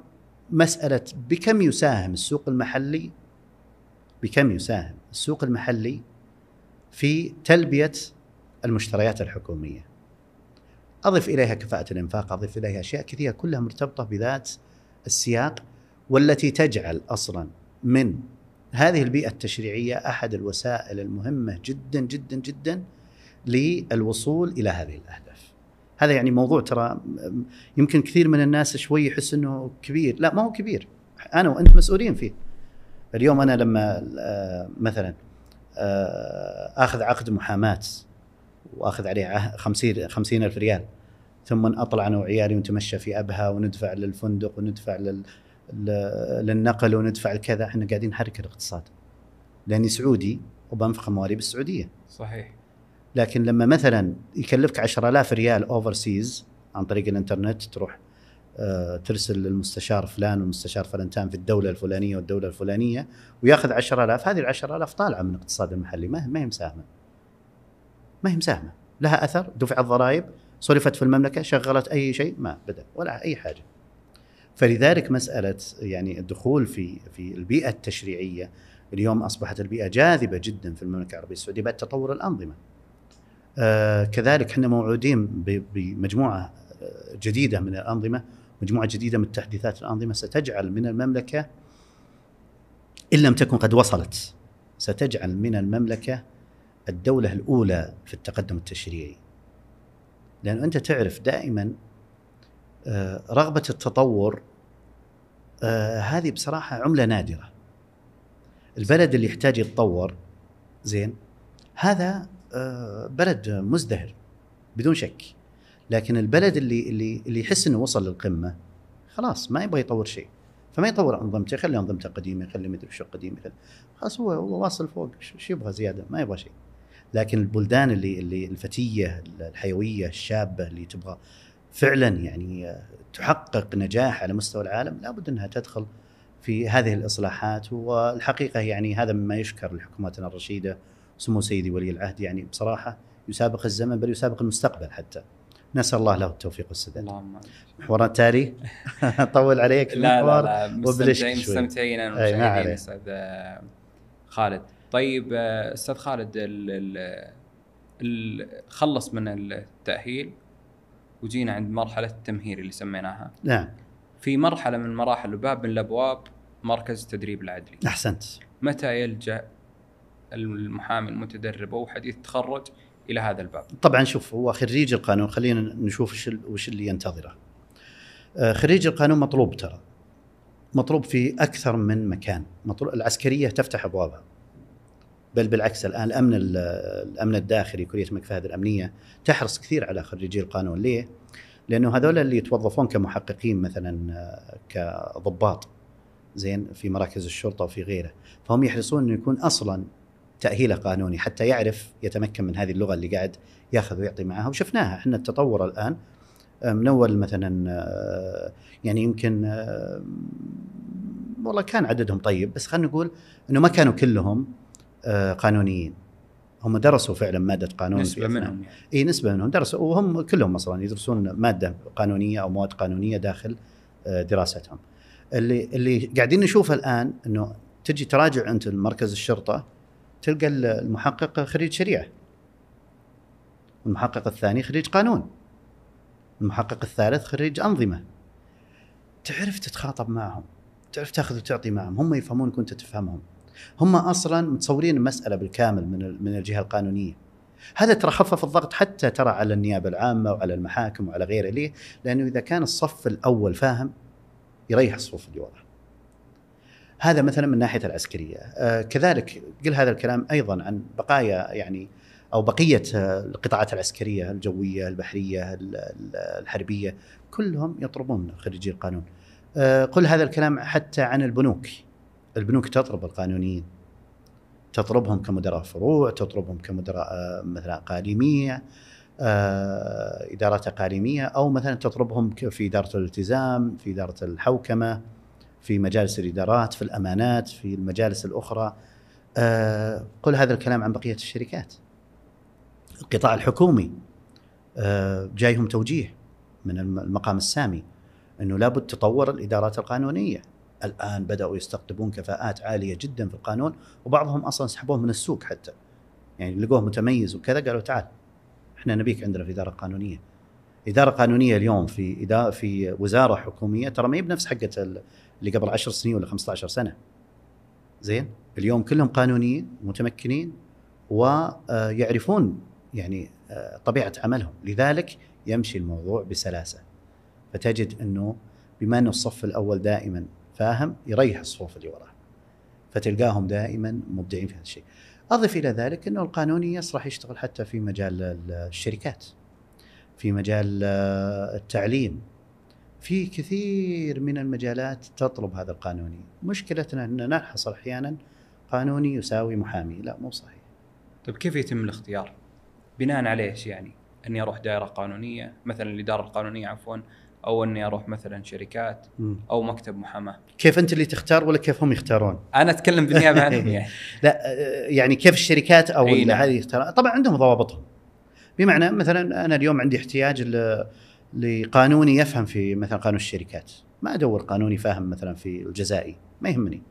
مسألة بكم يساهم السوق المحلي بكم يساهم السوق المحلي في تلبية المشتريات الحكومية. أضف إليها كفاءة الإنفاق، أضف إليها أشياء كثيرة كلها مرتبطة بذات السياق والتي تجعل أصلا من هذه البيئة التشريعية أحد الوسائل المهمة جدا جدا جدا للوصول إلى هذه الأهداف. هذا يعني موضوع ترى يمكن كثير من الناس شوي يحس إنه كبير، لا ما هو كبير. أنا وأنت مسؤولين فيه. اليوم أنا لما آه، مثلا آه، آخذ عقد محاماة وآخذ عليه عه- 50 50 ألف ريال ثم أطلع أنا وعيالي ونتمشى في أبها وندفع للفندق وندفع لل للنقل وندفع لكذا. إحنا قاعدين نحرك الاقتصاد. لأني سعودي وبنفق مواردي بالسعوديه صحيح. لكن لما مثلا يكلفك 10000 ريال overseas عن طريق الإنترنت تروح آه، ترسل للمستشار فلان والمستشار فلانتان في الدولة الفلانية والدولة الفلانية وياخذ 10000 هذه ال 10000 طالعة من الاقتصاد المحلي ما هي مساهمة. ما هي مساهمة. لها أثر دفعت ضرائب صرفت في المملكة شغلت أي شيء ما بدأ ولا أي حاجة. فلذلك مسألة يعني الدخول في في البيئة التشريعية اليوم أصبحت البيئة جاذبة جدا في المملكة العربية السعودية بعد تطور الأنظمة. آه كذلك إحنا موعودين بمجموعة آه، جديدة من الأنظمة مجموعة جديدة من تحديثات الأنظمة ستجعل من المملكة إن لم تكن قد وصلت ستجعل من المملكة الدولة الأولى في التقدم التشريعي. لأن أنت تعرف دائما آه، رغبة التطور آه، هذه بصراحة عملة نادرة. البلد اللي يحتاج يتطور زين هذا بلد مزدهر بدون شك. لكن البلد اللي اللي اللي يحس إنه وصل للقمة خلاص ما يبغى يطور شيء. فما يطور انظمته يخلي انظمته قديمة يخلي مدري شو قديم يخلي خلاص هو هو واصل فوق شو يبغى زيادة؟ ما يبغى شيء. لكن البلدان اللي اللي الفتية الحيوية الشابة اللي تبغى فعلا يعني آه، تحقق نجاح على مستوى العالم لابد إنها تدخل في هذه الإصلاحات. والحقيقة يعني هذا مما يشكر لحكوماتنا الرشيدة سمو سيدي ولي العهد يعني بصراحة يسابق الزمن بل يسابق المستقبل حتى. نسأل الله له التوفيق والسداد. اللهم محور تالي؟ طول عليك لا لا المحور لا مستمتعين. مستمتعين أنا ما والمشاهدين عليك. أستاذ آه، خالد. طيب آه، أستاذ خالد ال ال ال خلص من التأهيل وجينا عند مرحلة التمهير اللي سميناها. نعم. في مرحلة من مراحل باب من الأبواب مركز التدريب العدلي. أحسنت. متى يلجأ المحامي المتدرب أو حديث التخرج إلى هذا الباب. طبعا شوف هو خريج القانون خلينا نشوف وش وش اللي ينتظره. آه، خريج القانون مطلوب ترى. مطلوب في أكثر من مكان. مطلوب العسكرية تفتح أبوابها. بل بالعكس الآن الأمن ال- الأمن الداخلي كلية الملك فهد الأمنية تحرص كثير على خريجي القانون. ليه؟ لأنه هذول اللي يتوظفون كمحققين مثلا آه، كضباط. زين في مراكز الشرطة وفي غيره. فهم يحرصون إنه يكون أصلا تاهيله قانوني حتى يعرف يتمكن من هذه اللغة اللي قاعد ياخذ ويعطي معها. وشفناها إحنا التطور الآن. من اول مثلا آه، يعني يمكن آه، والله كان عددهم طيب بس خلينا نقول إنه ما كانوا كلهم آه، قانونيين. هم درسوا فعلا مادة قانون نسبة منهم يعني. إي نسبة منهم. درسوا وهم كلهم أصلا يدرسون مادة قانونية أو مواد قانونية داخل دراستهم. اللي اللي قاعدين نشوفه الآن إنه تجي تراجع أنت مركز الشرطة تلقى المحقق خريج شريعة. المحقق الثاني خريج قانون. المحقق الثالث خريج أنظمة. تعرف تتخاطب معهم، تعرف تأخذ وتعطي معهم، هم يفهمونك وأنت تفهمهم. هم أصلا متصورين المسألة بالكامل من من الجهة القانونية. هذا ترى خفف الضغط حتى ترى على النيابة العامة وعلى المحاكم وعلى غيره ليه؟ لأنه إذا كان الصف الأول فاهم يريح الصفوف اللي وراه. هذا مثلا من ناحية العسكرية، آه كذلك قل هذا الكلام أيضا عن بقايا يعني أو بقية آه، القطاعات العسكرية الجوية، البحرية، ال- ال- الحربية، كلهم يطلبون خريجي القانون. آه قل هذا الكلام حتى عن البنوك. البنوك تطلب القانونيين. تطلبهم كمدراء فروع تطلبهم كمدراء مثلا أقاليمية إدارات أقاليمية أو مثلا تطلبهم في إدارة الالتزام في إدارة الحوكمة في مجالس الإدارات في الأمانات في المجالس الأخرى. آه، قل هذا الكلام عن بقية الشركات. القطاع الحكومي آه، جايهم توجيه من الم- المقام السامي إنه لابد تطور الإدارات القانونية. الآن بدأوا يستقطبون كفاءات عالية جدا في القانون وبعضهم أصلا سحبوه من السوق حتى. يعني لقوه متميز وكذا قالوا تعال إحنا نبيك عندنا في إدارة قانونية. إدارة قانونية اليوم في إدارة في وزارة حكومية ترى ما هي بنفس حقة اللي قبل 10 سنين ولا 15 سنة. زين؟ اليوم كلهم قانونيين متمكنين ويعرفون يعني آه، طبيعة عملهم. لذلك يمشي الموضوع بسلاسة. فتجد إنه بما إنه الصف الأول دائما فاهم يريح الصفوف اللي وراه. فتلقاهم دائما مبدعين في هذا الشيء. أضف إلى ذلك إنه القانوني يصلح يشتغل حتى في مجال ال- الشركات. في مجال آه، التعليم. في كثير من المجالات تطلب هذا القانوني مشكلتنا أن نحصل أحيانا قانوني يساوي محامي لا مو صحيح طيب كيف يتم الاختيار؟ بناء على إيش يعني؟ أني أروح دائرة قانونية مثلا الإدارة القانونية عفوا أو أني أروح مثلا شركات أو مكتب محاماة. كيف أنت اللي تختار ولا كيف هم يختارون أنا أتكلم بالنيابة عنهم يعني. لا يعني كيف الشركات أو نعم. هذه يختار طبعا عندهم ضوابطهم بمعنى مثلا أنا اليوم عندي احتياج ل- لقانوني يفهم في مثلا قانون الشركات ما أدور قانوني فاهم مثلا في الجزائي ما يهمني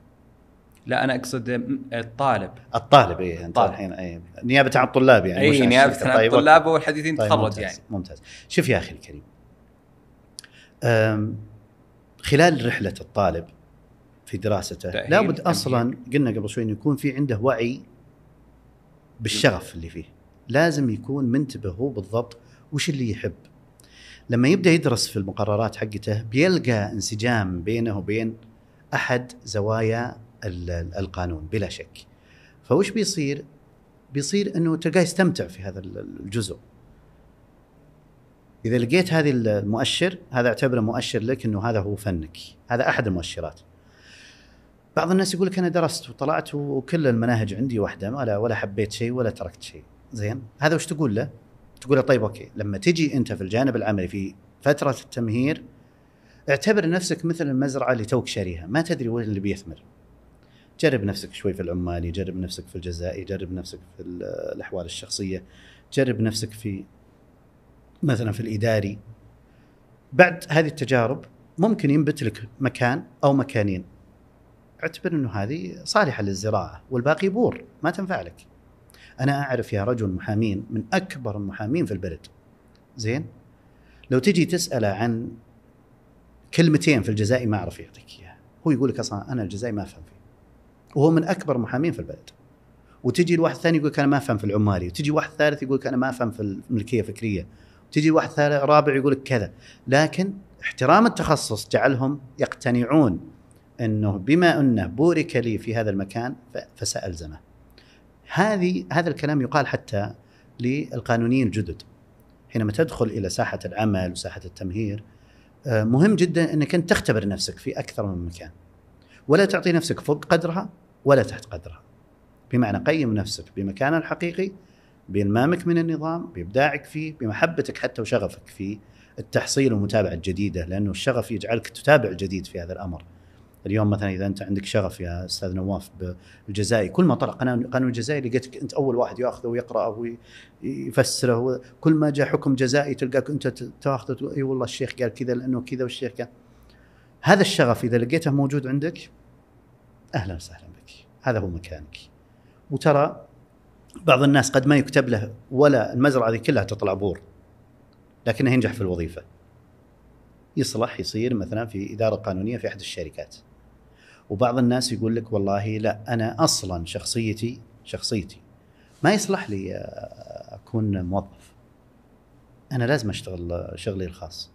لا أنا أقصد الطالب الطالب إيه أنت. الحين إيه نيابة عن الطلاب يعني إي نيابة. عن طيب، الطلاب والحديثين طيب تخرج ممتاز يعني. ممتاز شوف يا أخي الكريم خلال رحلة الطالب في دراسته لابد. أصلا قلنا قبل شوي إنه يكون في عنده وعي بالشغف اللي فيه لازم يكون منتبه هو بالضبط وش اللي يحب لما يبدأ يدرس في المقررات حقته بيلقى انسجام بينه وبين أحد زوايا ال- ال- القانون بلا شك. فوش بيصير؟ بيصير إنه تلقاه يستمتع في هذا ال- الجزء. إذا لقيت هذه المؤشر هذا أعتبره مؤشر لك إنه هذا هو فنك. هذا أحد المؤشرات. بعض الناس يقول لك أنا درست وطلعت وكل المناهج عندي واحدة ولا ولا حبيت شيء ولا تركت شيء. زين؟ هذا وش تقول له؟ تقول له طيب okay لما تجي أنت في الجانب العملي في فترة التمهير اعتبر نفسك مثل المزرعة اللي توك شاريها ما تدري وين اللي بيثمر. جرب نفسك شوي في العمالي جرب نفسك في الجزائي جرب نفسك في ال- الأحوال الشخصية جرب نفسك في مثلا في الإداري. بعد هذه التجارب ممكن ينبت لك مكان أو مكانين. اعتبر إنه هذه صالحة للزراعة والباقي بور ما تنفع لك. أنا أعرف يا رجل محامين من أكبر المحامين في البلد. زين؟ لو تجي تساله عن كلمتين في الجزائي ما أعرف يعطيك إياها. هو يقول لك أصلا أنا الجزائي ما أفهم فيه. وهو من أكبر المحامين في البلد. وتجي الواحد الثاني يقول أنا ما أفهم في العمالي. وتجي واحد ثالث يقول أنا ما أفهم في الملكية الفكرية. تجي واحد ثالث رابع يقول لك كذا. لكن احترام التخصص جعلهم يقتنعون أنه بما أنه بورك لي في هذا المكان فسالزمه. هذه هذا الكلام يقال حتى للقانونيين الجدد. حينما تدخل إلى ساحة العمل وساحة التمهير آه، مهم جدا أنك أنت تختبر نفسك في أكثر من مكان. ولا تعطي نفسك فوق قدرها ولا تحت قدرها. بمعنى قيم نفسك بمكانها الحقيقي بإلمامك من النظام بإبداعك فيه بمحبتك حتى وشغفك في التحصيل والمتابعة الجديدة لأنه الشغف يجعلك تتابع الجديد في هذا الأمر اليوم مثلا إذا أنت عندك شغف يا أستاذ نواف بالجزائي كل ما طلع قانون الجزائي لقيتك أنت أول واحد يأخذه ويقرأه ويفسره كل ما جاء حكم جزائي تلقاك أنت تأخذه إي والله الشيخ قال كذا لأنه كذا والشيخ قال. هذا الشغف إذا لقيته موجود عندك أهلا وسهلا بك. هذا هو مكانك. وترى بعض الناس قد ما يكتب له ولا المزرعة هذه كلها تطلع بور لكنه ينجح في الوظيفة. يصلح يصير مثلا في إدارة قانونية في أحد الشركات. وبعض الناس يقول لك والله لا أنا أصلا شخصيتي شخصيتي ما يصلح لي أكون موظف. أنا لازم أشتغل شغلي الخاص.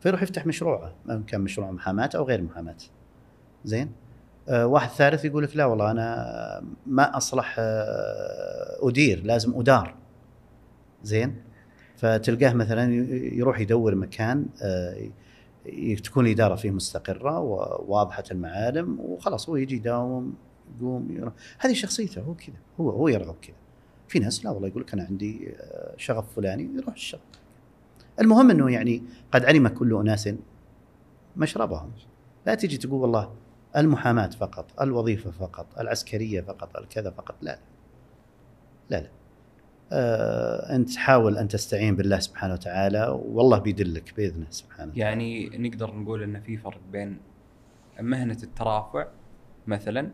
فيروح يفتح مشروعه ان كان مشروع محاماه أو غير محاماه زين؟ آه، واحد ثالث يقول لك لا والله أنا ما أصلح آه، أدير لازم أدار. زين؟ فتلقاه مثلا يروح يدور مكان آه، تكون الإدارة فيه مستقرة وواضحة المعالم وخلاص هو يجي يداوم يقوم. هذه شخصيته هو كذا هو هو يرغب كذا. في ناس لا والله يقول لك أنا عندي آه، شغف فلاني يروح الشغف المهم إنه يعني قد علم كل أناس مشربهم. لا تجي تقول والله المحاماة فقط الوظيفة فقط العسكرية فقط الكذا فقط لا. لا لا. أنت حاول أن تستعين بالله سبحانه وتعالى والله بيدلك بإذنه سبحانه. يعني نقدر نقول إن في فرق بين مهنة الترافع مثلا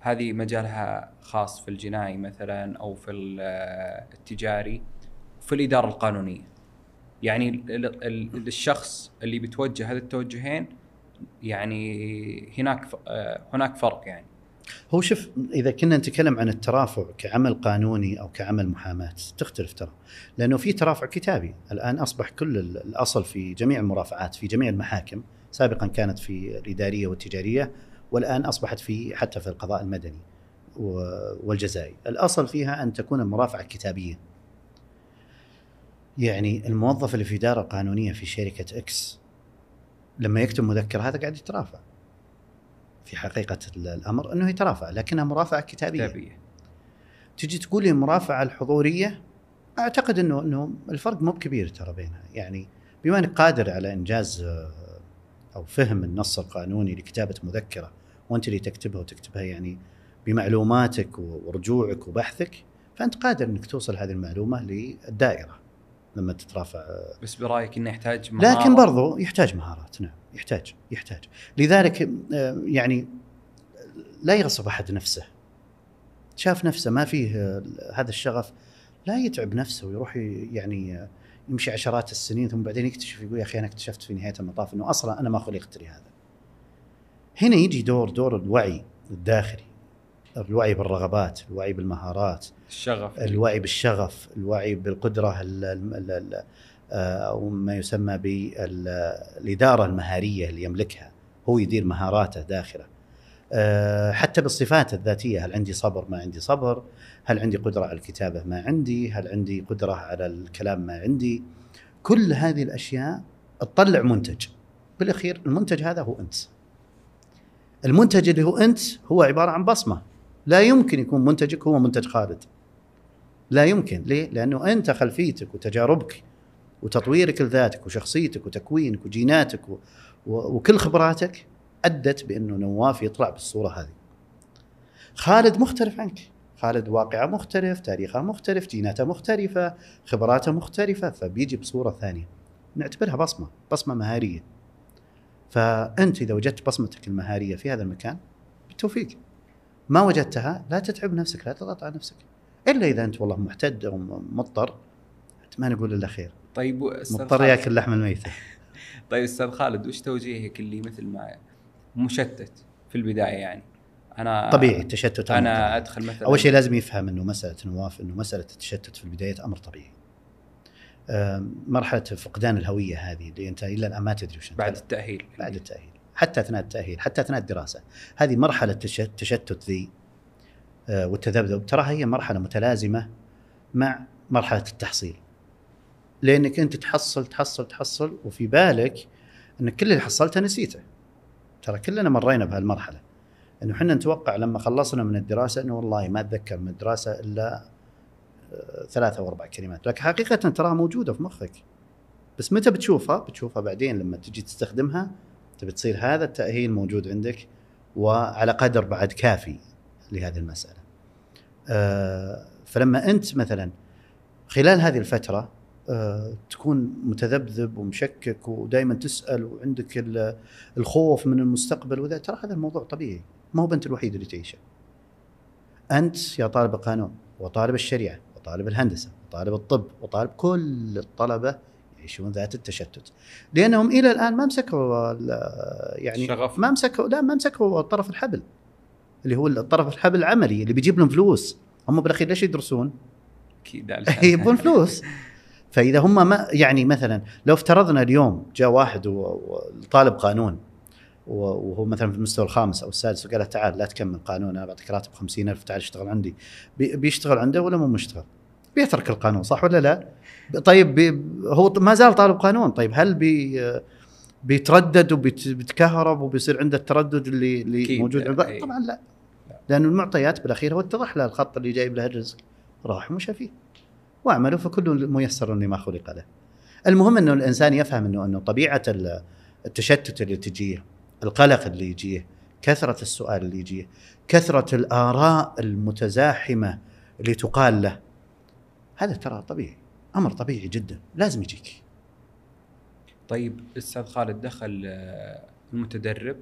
هذه مجالها خاص في الجنائي مثلا أو في ال- التجاري في الإدارة القانونية. يعني ال- ال- الشخص اللي بيتوجه هذه التوجهين يعني هناك آه، هناك فرق يعني. هو شوف إذا كنا نتكلم عن الترافع كعمل قانوني أو كعمل محاماة تختلف ترى. لأنه في ترافع كتابي. الآن أصبح كل ال- الأصل في جميع المرافعات في جميع المحاكم سابقا كانت في الإدارية والتجارية والآن أصبحت في حتى في القضاء المدني والجزائي. الأصل فيها أن تكون المرافعه كتابية. يعني الموظف اللي في إدارة قانونية في شركة إكس لما يكتب مذكرة هذا قاعد يترافع. في حقيقة ال- الأمر أنه يترافع لكنها مرافعة كتابية. كتابية. تجي تقول لي المرافعه الحضورية أعتقد انه إنه الفرق مو بكبير ترى بينها. يعني بما أنك قادر على إنجاز أو فهم النص القانوني لكتابة مذكرة وأنت اللي تكتبها وتكتبها يعني بمعلوماتك ورجوعك وبحثك فأنت قادر إنك توصل هذه المعلومة للدائرة لما تترافع. بس برأيك إنه يحتاج مهارة؟ لكن برضو يحتاج مهارات نعم. يحتاج يحتاج. لذلك آه، يعني لا يغصب أحد نفسه. شاف نفسه ما فيه آه، هذا الشغف لا يتعب نفسه ويروح يعني آه، يمشي عشرات السنين ثم بعدين يكتشف يقول يا أخي أنا اكتشفت في نهاية المطاف إنه أصلا أنا ما خلقت لهذا. هنا يجي دور دور الوعي الداخلي. الوعي بالرغبات، الوعي بالمهارات، الشغف. الوعي بالشغف الوعي بالقدرة ال- ال- ال- آه، أو ما يسمى بالإدارة المهارية اللي يملكها هو يدير مهاراته داخله. آه، حتى بالصفات الذاتية هل عندي صبر؟ ما عندي صبر. هل عندي قدرة على الكتابة؟ ما عندي. هل عندي قدرة على الكلام؟ ما عندي. كل هذه الأشياء تطلع منتج. بالأخير المنتج هذا هو أنت. المنتج اللي هو أنت هو عبارة عن بصمة. لا يمكن يكون منتجك هو منتج خالد لا يمكن. ليه؟ لأنه أنت خلفيتك وتجاربك وتطويرك لذاتك وشخصيتك وتكوينك وجيناتك. وكل خبراتك أدت بأنه نواف يطلع بالصورة هذه. خالد مختلف عنك. خالد واقعة مختلف تاريخه مختلف جيناته مختلفة خبراته مختلفة فبيجي بصورة ثانية. نعتبرها بصمة بصمة مهارية. فأنت إذا وجدت بصمتك المهارية في هذا المكان بالتوفيق. ما وجدتها لا تتعب نفسك لا تضغط على نفسك. إلا إذا أنت والله محتد أو مضطر ما نقول إلا خير. طيب مضطر ياكل لحم الميتة. طيب أستاذ خالد وش توجيهك اللي مثل ما مشتت في البداية يعني؟ أنا طبيعي التشتت أنا طبيعي. أدخل مثلا أول شيء لازم يفهم إنه مسألة نواف إنه مسألة التشتت في البداية أمر طبيعي. مرحلة فقدان الهوية هذه اللي أنت إلى الآن ما تدري وش. بعد التأهيل. بعد التأهيل. حتى أثناء التأهيل حتى أثناء الدراسة. هذه مرحلة تش- التشتت ذي آه، والتذبذب تراها هي مرحلة متلازمة مع مرحلة التحصيل. لأنك أنت تحصل تحصل تحصل وفي بالك أن كل اللي حصلته نسيته. ترى كلنا مرينا بهالمرحلة. إنه إحنا نتوقع لما خلصنا من الدراسة إنه والله ما أتذكر من الدراسة إلا آه، ثلاثة أو أربع كلمات. لكن حقيقة تراها موجودة في مخك. بس متى بتشوفها؟ بتشوفها بعدين لما تجي تستخدمها. تبي تصير هذا التأهيل موجود عندك وعلى قدر بعد كافي لهذه المسألة. آه، فلما أنت مثلا خلال هذه الفترة آه، تكون متذبذب ومشكك ودائما تسأل وعندك ال- الخوف من المستقبل وذا ترى هذا الموضوع طبيعي ما هو أنت الوحيد اللي تعيشه. أنت يا طالب القانون وطالب الشريعة وطالب الهندسة وطالب الطب وطالب كل الطلبة يعيشون ذات التشتت لأنهم إلى الآن ما مسكوا يعني شغف. ما مسكوا لا ما مسكوا طرف الحبل اللي هو الطرف الحبل العملي اللي بيجيب لهم فلوس هم بالأخير ليش يدرسون؟ أكيد يبون فلوس فإذا هم ما يعني مثلا لو افترضنا اليوم جاء واحد وطالب قانون وهو مثلا في المستوى الخامس أو السادس وقال له تعال لا تكمل قانون أنا بعطيك راتب 50000 تعال اشتغل عندي بي- بيشتغل عنده ولا مو مشتغل؟ بيترك القانون صح ولا لا؟ طيب بي هو ما زال طالب قانون طيب هل بي بيتردد وبيتكهرب وبيصير عنده التردد اللي اللي موجود عنده. طبعا لا لأنه المعطيات بالأخير هو اتضح له الخط اللي جايب له الرزق راح ومشى فيه واعملوا فكل ميسر لما خلق له. المهم إنه الإنسان يفهم إنه إنه طبيعة ال- التشتت اللي تجيه القلق اللي يجيه كثرة السؤال اللي يجيه كثرة الآراء المتزاحمة اللي تقال له. هذا ترى طبيعي أمر طبيعي جدا لازم يجيك. طيب أستاذ خالد دخل آه، المتدرب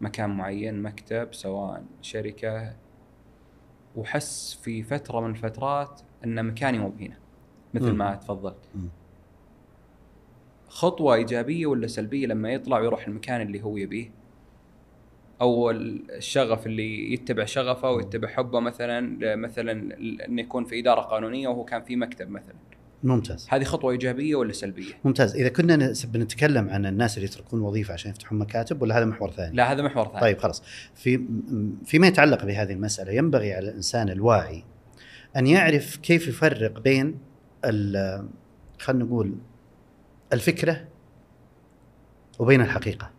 مكان معين مكتب سواء شركة وحس في فترة من الفترات أن مكاني مو بهنا مثل. ما تفضلت. خطوة إيجابية ولا سلبية لما يطلع ويروح المكان اللي هو يبيه؟ أو الشغف اللي يتبع شغفه ويتبع حبه مثلا مثلا إنه يكون في إدارة قانونية وهو كان في مكتب مثلا. ممتاز. هذه خطوة إيجابية ولا سلبية؟ ممتاز. إذا كنا بنتكلم عن الناس اللي يتركون وظيفة عشان يفتحون مكاتب ولا هذا محور ثاني؟ لا هذا محور ثاني. طيب خلاص. في فيما يتعلق بهذه المسألة ينبغي على الإنسان الواعي أن يعرف كيف يفرق بين خلينا نقول الفكرة وبين الحقيقة.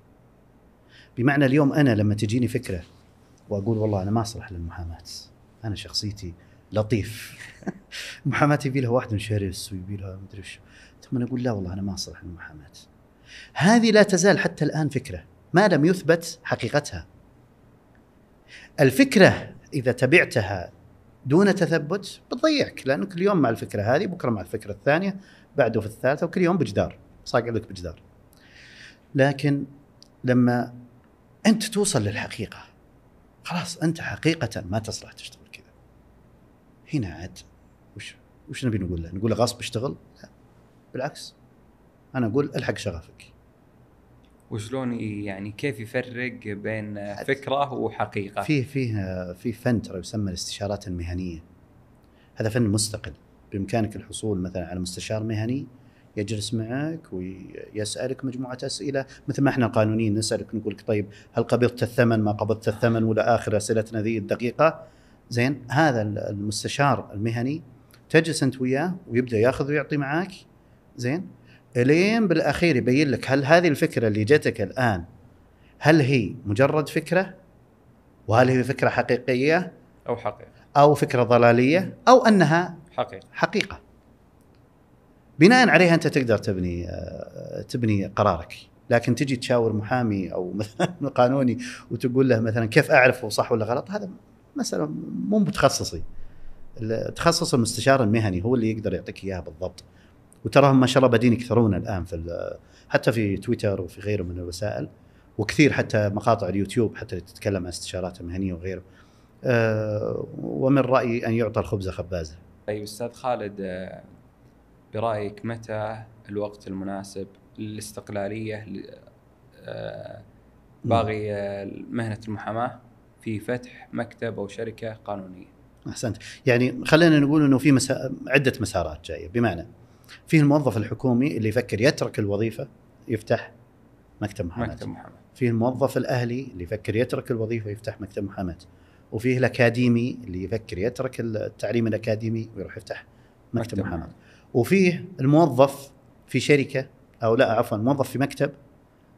بمعنى اليوم أنا لما تجيني فكرة وأقول والله أنا ما أصلح للمحاماة أنا شخصيتي لطيف. المحاماه يبي لها واحد شرس ويبي لها مدري وش. ثم أقول لا والله أنا ما أصلح للمحاماة. هذه لا تزال حتى الآن فكرة ما لم يثبت حقيقتها. الفكرة إذا تبعتها دون تثبت بتضيعك لانك اليوم مع الفكرة هذه بكرة مع الفكرة الثانية بعده في الثالثة وكل يوم بجدار صاقع لك بجدار لكن لما أنت توصل للحقيقة خلاص أنت حقيقة ما تصلح تشتغل كذا هنا عاد وش وش نبي نقول له؟ نقول له غصب اشتغل؟ لا بالعكس أنا أقول ألحق شغفك وشلون يعني كيف يفرق بين فكرة وحقيقة؟ فيه فيه في فن ترى يسمى الاستشارات المهنية. هذا فن مستقل. بإمكانك الحصول مثلا على مستشار مهني يجلس معك ويسألك مجموعة أسئلة مثل ما إحنا قانونيين نسألك نقول لك طيب هل قبضت الثمن ما قبضت الثمن ولا آخر أسئلتنا ذي الدقيقة؟ زين هذا المستشار المهني تجلس أنت وياه ويبدأ ياخذ ويعطي معاك. زين إلين بالأخير يبين لك هل هذه الفكرة اللي جتك الآن هل هي مجرد فكرة؟ وهل هي فكرة حقيقية؟ أو حقيقة. أو فكرة ضلالية؟ أو أنها حقيقة. حقيقة. بناء عليها أنت تقدر تبني آه، تبني قرارك. لكن تجي تشاور محامي أو مثلا قانوني وتقول له مثلا كيف اعرف هو صح ولا غلط هذا مسألة مو بتخصصي تخصص المستشار المهني هو اللي يقدر يعطيك إياها بالضبط. وتراهم ما شاء الله بادين يكثرون الآن في حتى في تويتر وفي غيره من الوسائل وكثير حتى مقاطع اليوتيوب حتى تتكلم عن استشارات مهنية وغيره. آه، ومن رأيي أن يعطى الخبز خبازة. طيب أستاذ خالد آه، برأيك متى الوقت المناسب للاستقلالية آه، باغي آه، مهنة المحاماة في فتح مكتب أو شركة قانونية؟ أحسنت. يعني خلينا نقول إنه في مسا... عدة مسارات جاية. بمعنى فيه الموظف الحكومي اللي يفكر يترك الوظيفة يفتح مكتب محاماة. مكتب محاماة. فيه الموظف الأهلي اللي يفكر يترك الوظيفة يفتح مكتب محاماة. وفيه الأكاديمي اللي يفكر يترك التعليم الأكاديمي ويروح يفتح مكتب, مكتب محاماة. وفيه الموظف في شركة أو لا عفوا موظف في مكتب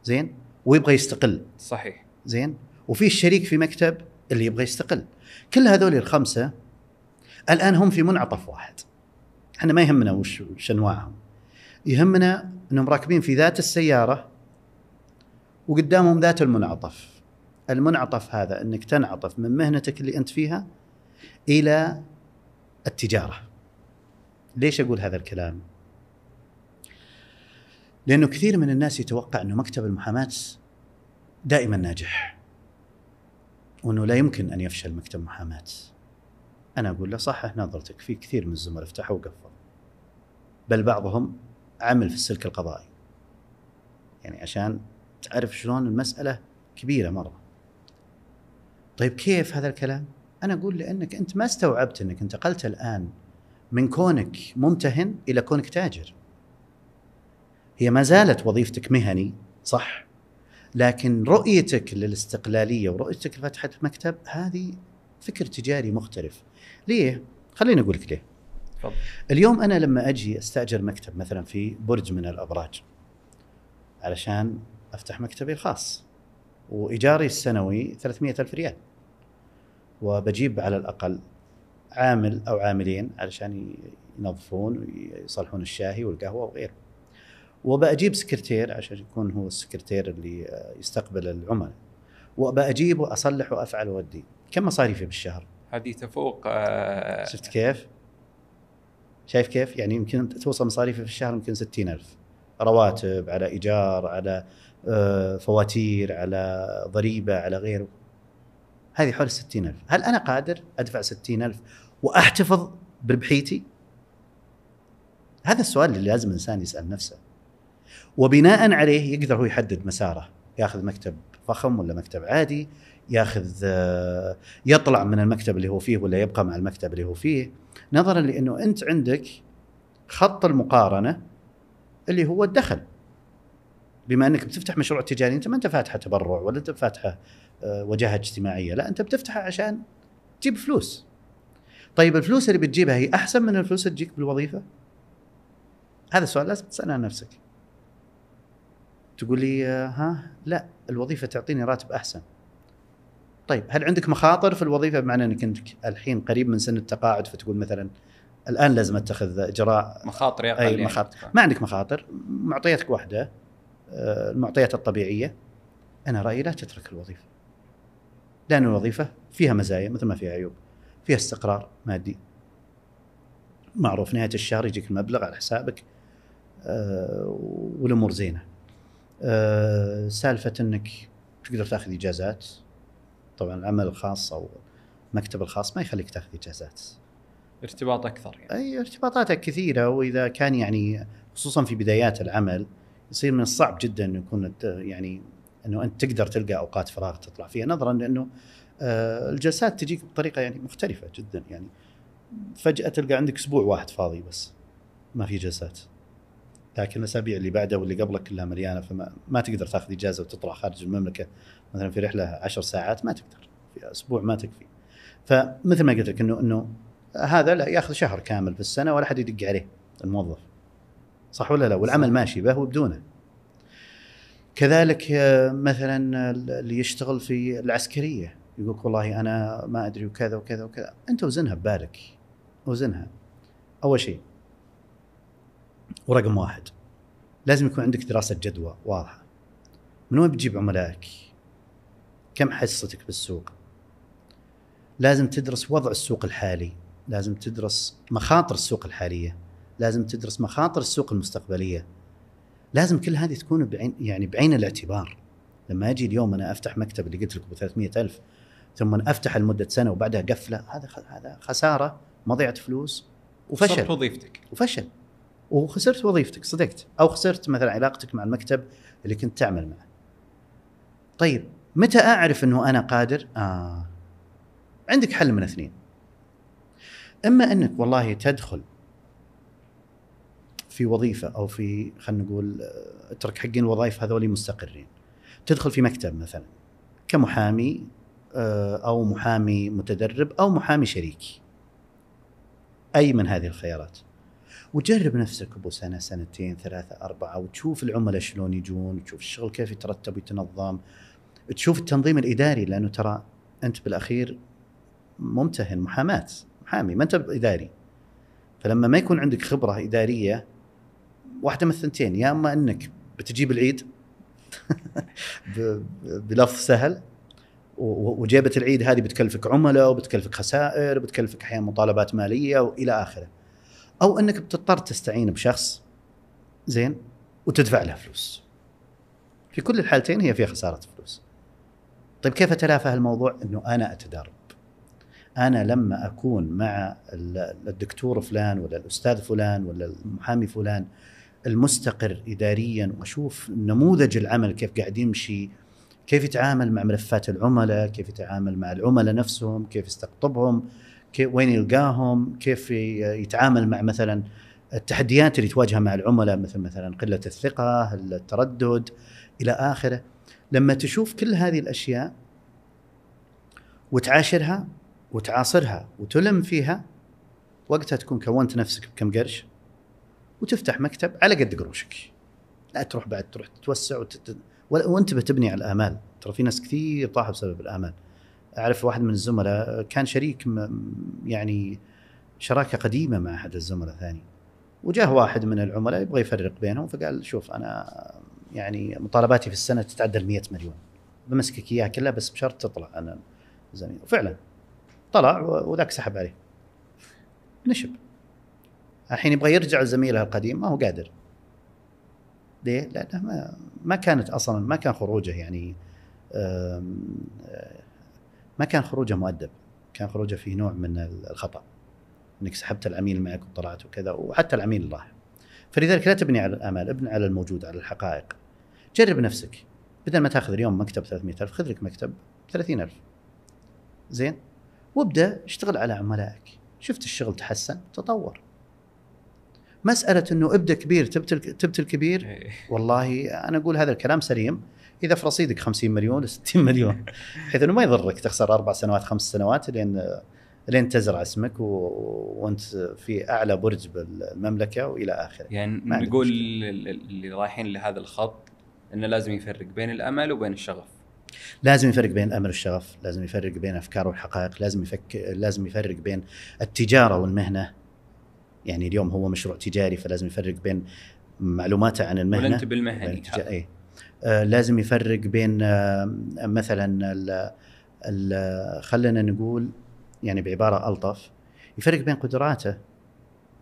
زين ويبغى يستقل. صحيح. زين؟ وفي الشريك في مكتب اللي يبغى يستقل. كل هذول الخمسة الآن هم في منعطف واحد. إحنا ما يهمنا وش, وش أنواعهم. يهمنا إنهم راكبين في ذات السيارة وقدامهم ذات المنعطف. المنعطف هذا إنك تنعطف من مهنتك اللي أنت فيها إلى التجارة. ليش أقول هذا الكلام؟ لأنه كثير من الناس يتوقع إنه مكتب المحاماة دائما ناجح وإنه لا يمكن أن يفشل مكتب محاماة. أنا أقول له صحح نظرتك في كثير من الزملاء فتحوا وقفلوا بل بعضهم عمل في السلك القضائي. يعني عشان تعرف شلون المسألة كبيرة مرة. طيب كيف هذا الكلام؟ أنا أقول لأنك أنت ما استوعبت أنك انتقلت الآن من كونك ممتهن إلى كونك تاجر. هي ما زالت وظيفتك مهني صح؟ لكن رؤيتك للاستقلالية ورؤيتك لفتحة مكتب هذه فكر تجاري مختلف. ليه؟ خليني أقول لك ليه. تفضل. اليوم أنا لما أجي أستأجر مكتب مثلا في برج من الأبراج علشان أفتح مكتبي الخاص وإيجاري السنوي 300 ألف ريال. وبجيب على الأقل عامل أو عاملين علشان ينظفون ويصلحون الشاهي والقهوة وغيره. وبأجيب سكرتير عشان يكون هو السكرتير اللي يستقبل العملاء. وبأجيب وأصلح وأفعل وأودي. كم مصاريفي بالشهر؟ هذه تفوق آه، شفت كيف؟ شايف كيف؟ يعني يمكن توصل مصاريفي في الشهر يمكن 60000 رواتب على إيجار على آه، فواتير على ضريبة على غيره. هذه حول 60000 هل أنا قادر أدفع 60000 وأحتفظ بربحيتي؟ هذا السؤال اللي لازم الإنسان يسأل نفسه. وبناء عليه يقدر هو يحدد مساره. ياخذ مكتب فخم ولا مكتب عادي ياخذ يطلع من المكتب اللي هو فيه ولا يبقى مع المكتب اللي هو فيه نظرا لأنه أنت عندك خط المقارنة اللي هو الدخل. بما أنك بتفتح مشروع تجاري أنت ما أنت فاتحه تبرع ولا أنت فاتحه آه، وجاهه اجتماعية لا أنت بتفتحها عشان تجيب فلوس. طيب الفلوس اللي بتجيبها هي أحسن من الفلوس اللي تجيك بالوظيفة؟ هذا السؤال لازم تساله عن نفسك. تقول لي آه، ها لا الوظيفة تعطيني راتب أحسن. طيب هل عندك مخاطر في الوظيفة؟ بمعنى إنك أنت الحين قريب من سن التقاعد فتقول مثلا الآن لازم أتخذ إجراء. مخاطر أقل أي يعني. مخاطر. ما عندك مخاطر معطياتك واحدة آه، المعطيات الطبيعية. أنا رأيي لا تترك الوظيفة. لأن الوظيفة فيها مزايا مثل ما فيها عيوب فيها استقرار مادي. معروف نهاية الشهر يجيك المبلغ على حسابك آه، والأمور زينة. آه، سالفة إنك تقدر تأخذ إجازات. طبعا العمل الخاص أو المكتب الخاص ما يخليك تاخذ إجازات. ارتباط أكثر يعني. أي ارتباطاتك كثيرة وإذا كان يعني خصوصا في بدايات العمل يصير من الصعب جدا إنه يكون يعني إنه أنت تقدر تلقى أوقات فراغ تطلع فيها نظرا لأنه آه، الجلسات تجيك بطريقة يعني مختلفة جدا يعني. فجأة تلقى عندك أسبوع واحد فاضي بس ما في جلسات لكن الأسابيع اللي بعدها واللي قبلك كلها مليانة فما ما تقدر تاخذ إجازة وتطلع خارج المملكة. مثلا في رحلة عشر ساعات ما تقدر في أسبوع ما تكفي. فمثل ما قلت لك إنه إنه هذا لا ياخذ شهر كامل في السنة ولا حد يدق عليه الموظف. صح ولا لا؟ والعمل ماشي به وبدونه. كذلك آه، مثلا اللي يشتغل في العسكرية يقول والله أنا ما أدري وكذا وكذا وكذا. أنت وزنها ببالك وزنها. أول شيء ورقم واحد لازم يكون عندك دراسة جدوى واضحة. من وين بتجيب عملائك؟ كم حصتك بالسوق؟ لازم تدرس وضع السوق الحالي لازم تدرس مخاطر السوق الحالية لازم تدرس مخاطر السوق المستقبلية. لازم كل هذه تكون بعين يعني بعين الاعتبار. لما أجي اليوم أنا أفتح مكتب اللي قلت لك ب 300 ألف ثم أفتح لمدة سنة وبعدها قفلة هذا هذا خسارة مضيعة فلوس وفشل. وظيفتك. وفشل. وخسرت وظيفتك صدقت. أو خسرت مثلا علاقتك مع المكتب اللي كنت تعمل معه. طيب متى أعرف إنه أنا قادر؟ آه. عندك حل من اثنين. إما إنك والله تدخل في وظيفة أو في خلينا نقول آه، اترك حقين الوظائف هذول مستقرين. تدخل في مكتب مثلا كمحامي آه، أو محامي متدرب أو محامي شريكي. أي من هذه الخيارات. وجرب نفسك أبو سنة سنتين ثلاثة أربعة وتشوف العملاء شلون يجون وتشوف الشغل كيف يترتب ويتنظم. تشوف التنظيم الإداري لأنه ترى أنت بالأخير ممتهن محاماة محامي ما أنت إداري. فلما ما يكون عندك خبرة إدارية واحدة من الثنتين يا إما أنك بتجيب العيد بلفظ سهل وجيبة العيد هذه بتكلفك عملاء وبتكلفك خسائر وبتكلفك أحيانا مطالبات مالية وإلى آخره. أو أنك بتضطر تستعين بشخص زين وتدفع له فلوس. في كل الحالتين هي فيها خسارة فلوس. طيب كيف اتلافى هالموضوع؟ إنه أنا أتدرب. أنا لما أكون مع ال- الدكتور فلان ولا الأستاذ فلان ولا المحامي فلان المستقر اداريا وأشوف نموذج العمل كيف قاعد يمشي كيف يتعامل مع ملفات العملاء كيف يتعامل مع العملاء نفسهم كيف يستقطبهم كيف وين يلقاهم كيف يتعامل مع مثلا التحديات اللي تواجهها مع العملاء مثل مثلا قلة الثقة التردد إلى آخره. لما تشوف كل هذه الأشياء وتعاشرها وتعاصرها وتلم فيها وقتها تكون كونت نفسك بكم قرش وتفتح مكتب على قد قروشك. لا تروح بعد تروح تتوسع وتت... وانتبه تبني على الآمال. ترى في ناس كثير طاحوا بسبب الآمال. أعرف واحد من الزملاء كان شريك م... يعني شراكة قديمة مع أحد الزملاء ثاني وجاه واحد من العملاء يبغى يفرق بينهم فقال شوف أنا يعني مطالباتي في السنة تتعدى ال 100 مليون. بمسكك إياها كلها بس بشرط تطلع أنا. زميل. وفعلا طلع وذاك سحب عليه. نشب. الحين يبغى يرجع لزميله القديم ما هو قادر. ليه؟ لأنه ما, ما كانت أصلا ما كان خروجه يعني ما كان خروجه مؤدب. كان خروجه فيه نوع من الخطأ. إنك سحبت العميل معك وطلعت وكذا وحتى العميل راح. فلذلك لا تبني على الآمال ابني على الموجود على الحقائق. جرب نفسك. بدل ما تاخذ اليوم مكتب 300000 خذ لك مكتب 30000 زين؟ وابدأ اشتغل على عملائك. شفت الشغل تحسن؟ تطور. مسألة إنه ابدأ كبير تبتل تبتل كبير إيه. والله أنا أقول هذا الكلام سليم. إذا في رصيدك 50 مليون 60 مليون. بحيث إنه ما يضرك تخسر أربع سنوات خمس سنوات لين لين تزرع اسمك و... وانت في أعلى برج بالمملكة وإلى آخره. يعني نقول اللي رايحين لهذا الخط إنه لازم يفرق بين الأمل وبين الشغف لازم يفرق بين الأمل والشغف، لازم يفرق بين الافكار والحقائق، لازم يفك لازم يفرق بين التجارة والمهنة. يعني اليوم هو مشروع تجاري فلازم يفرق بين معلوماته عن المهنة بين التجا- إيه. آه لازم يفرق بين آه مثلا ال ال خلينا نقول يعني بعبارة ألطف يفرق بين قدراته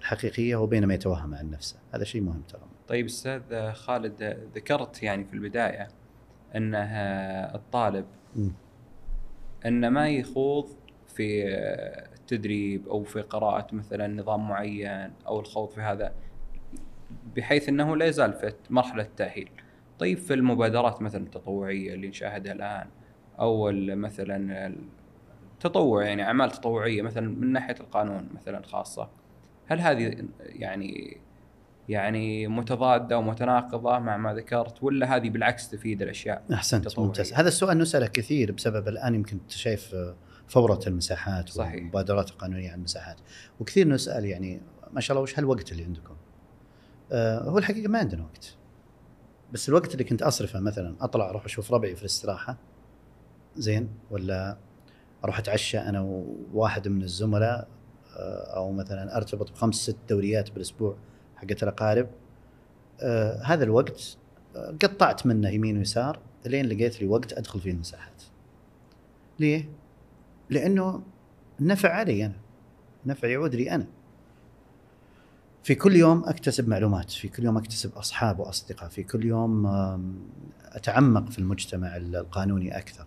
الحقيقية وبين ما يتوهم عن نفسه، هذا شيء مهم ترى. طيب أستاذ خالد ذكرت يعني في البداية أنه الطالب مم. انه ما يخوض في التدريب أو في قراءة مثلا نظام معين أو الخوض في هذا بحيث أنه لا يزال في مرحلة التأهيل. طيب في المبادرات مثلا التطوعية اللي نشاهدها الآن أو مثلا التطوع يعني أعمال تطوعية مثلا من ناحية القانون مثلا خاصة هل هذه يعني يعني متضادة ومتناقضة مع ما ذكرت ولا هذه بالعكس تفيد الأشياء؟ أحسنت. ممتاز هذا السؤال نسأله كثير بسبب الآن يمكن أنت شايف فورة المساحات صحيح. والمبادرات القانونية عن المساحات وكثير نسأل يعني ما شاء الله وش هالوقت اللي عندكم؟ آه هو الحقيقة ما عندنا وقت بس الوقت اللي كنت أصرفه مثلا أطلع أروح أشوف ربعي في الاستراحة زين ولا أروح أتعشى أنا وواحد من الزملاء آه، أو مثلا أرتبط بخمس ست دوريات بالأسبوع حقت الأقارب آه هذا الوقت آه، قطعت منه يمين ويسار لين لقيت لي وقت أدخل فيه المساحات. ليه؟ لأنه النفع علي أنا. نفع يعود لي أنا. في كل يوم أكتسب معلومات، في كل يوم أكتسب أصحاب وأصدقاء، في كل يوم أتعمق في المجتمع القانوني أكثر.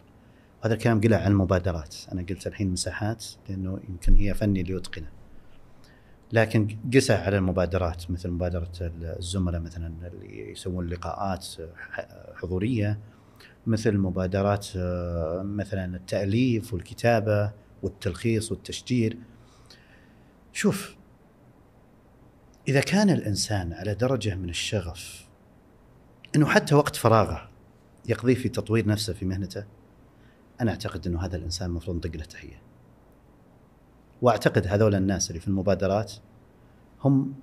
هذا الكلام قله عن المبادرات، أنا قلت الحين مساحات لأنه يمكن هي فني ليتقنه. لكن قسى على المبادرات مثل مبادرة الزملاء مثلا اللي يسوون لقاءات حضورية مثل مبادرات مثلا التأليف والكتابة والتلخيص والتشجير شوف إذا كان الإنسان على درجة من الشغف أنه حتى وقت فراغه يقضيه في تطوير نفسه في مهنته أنا أعتقد أنه هذا الإنسان المفروض نطق له تحية وأعتقد هذول الناس اللي في المبادرات هم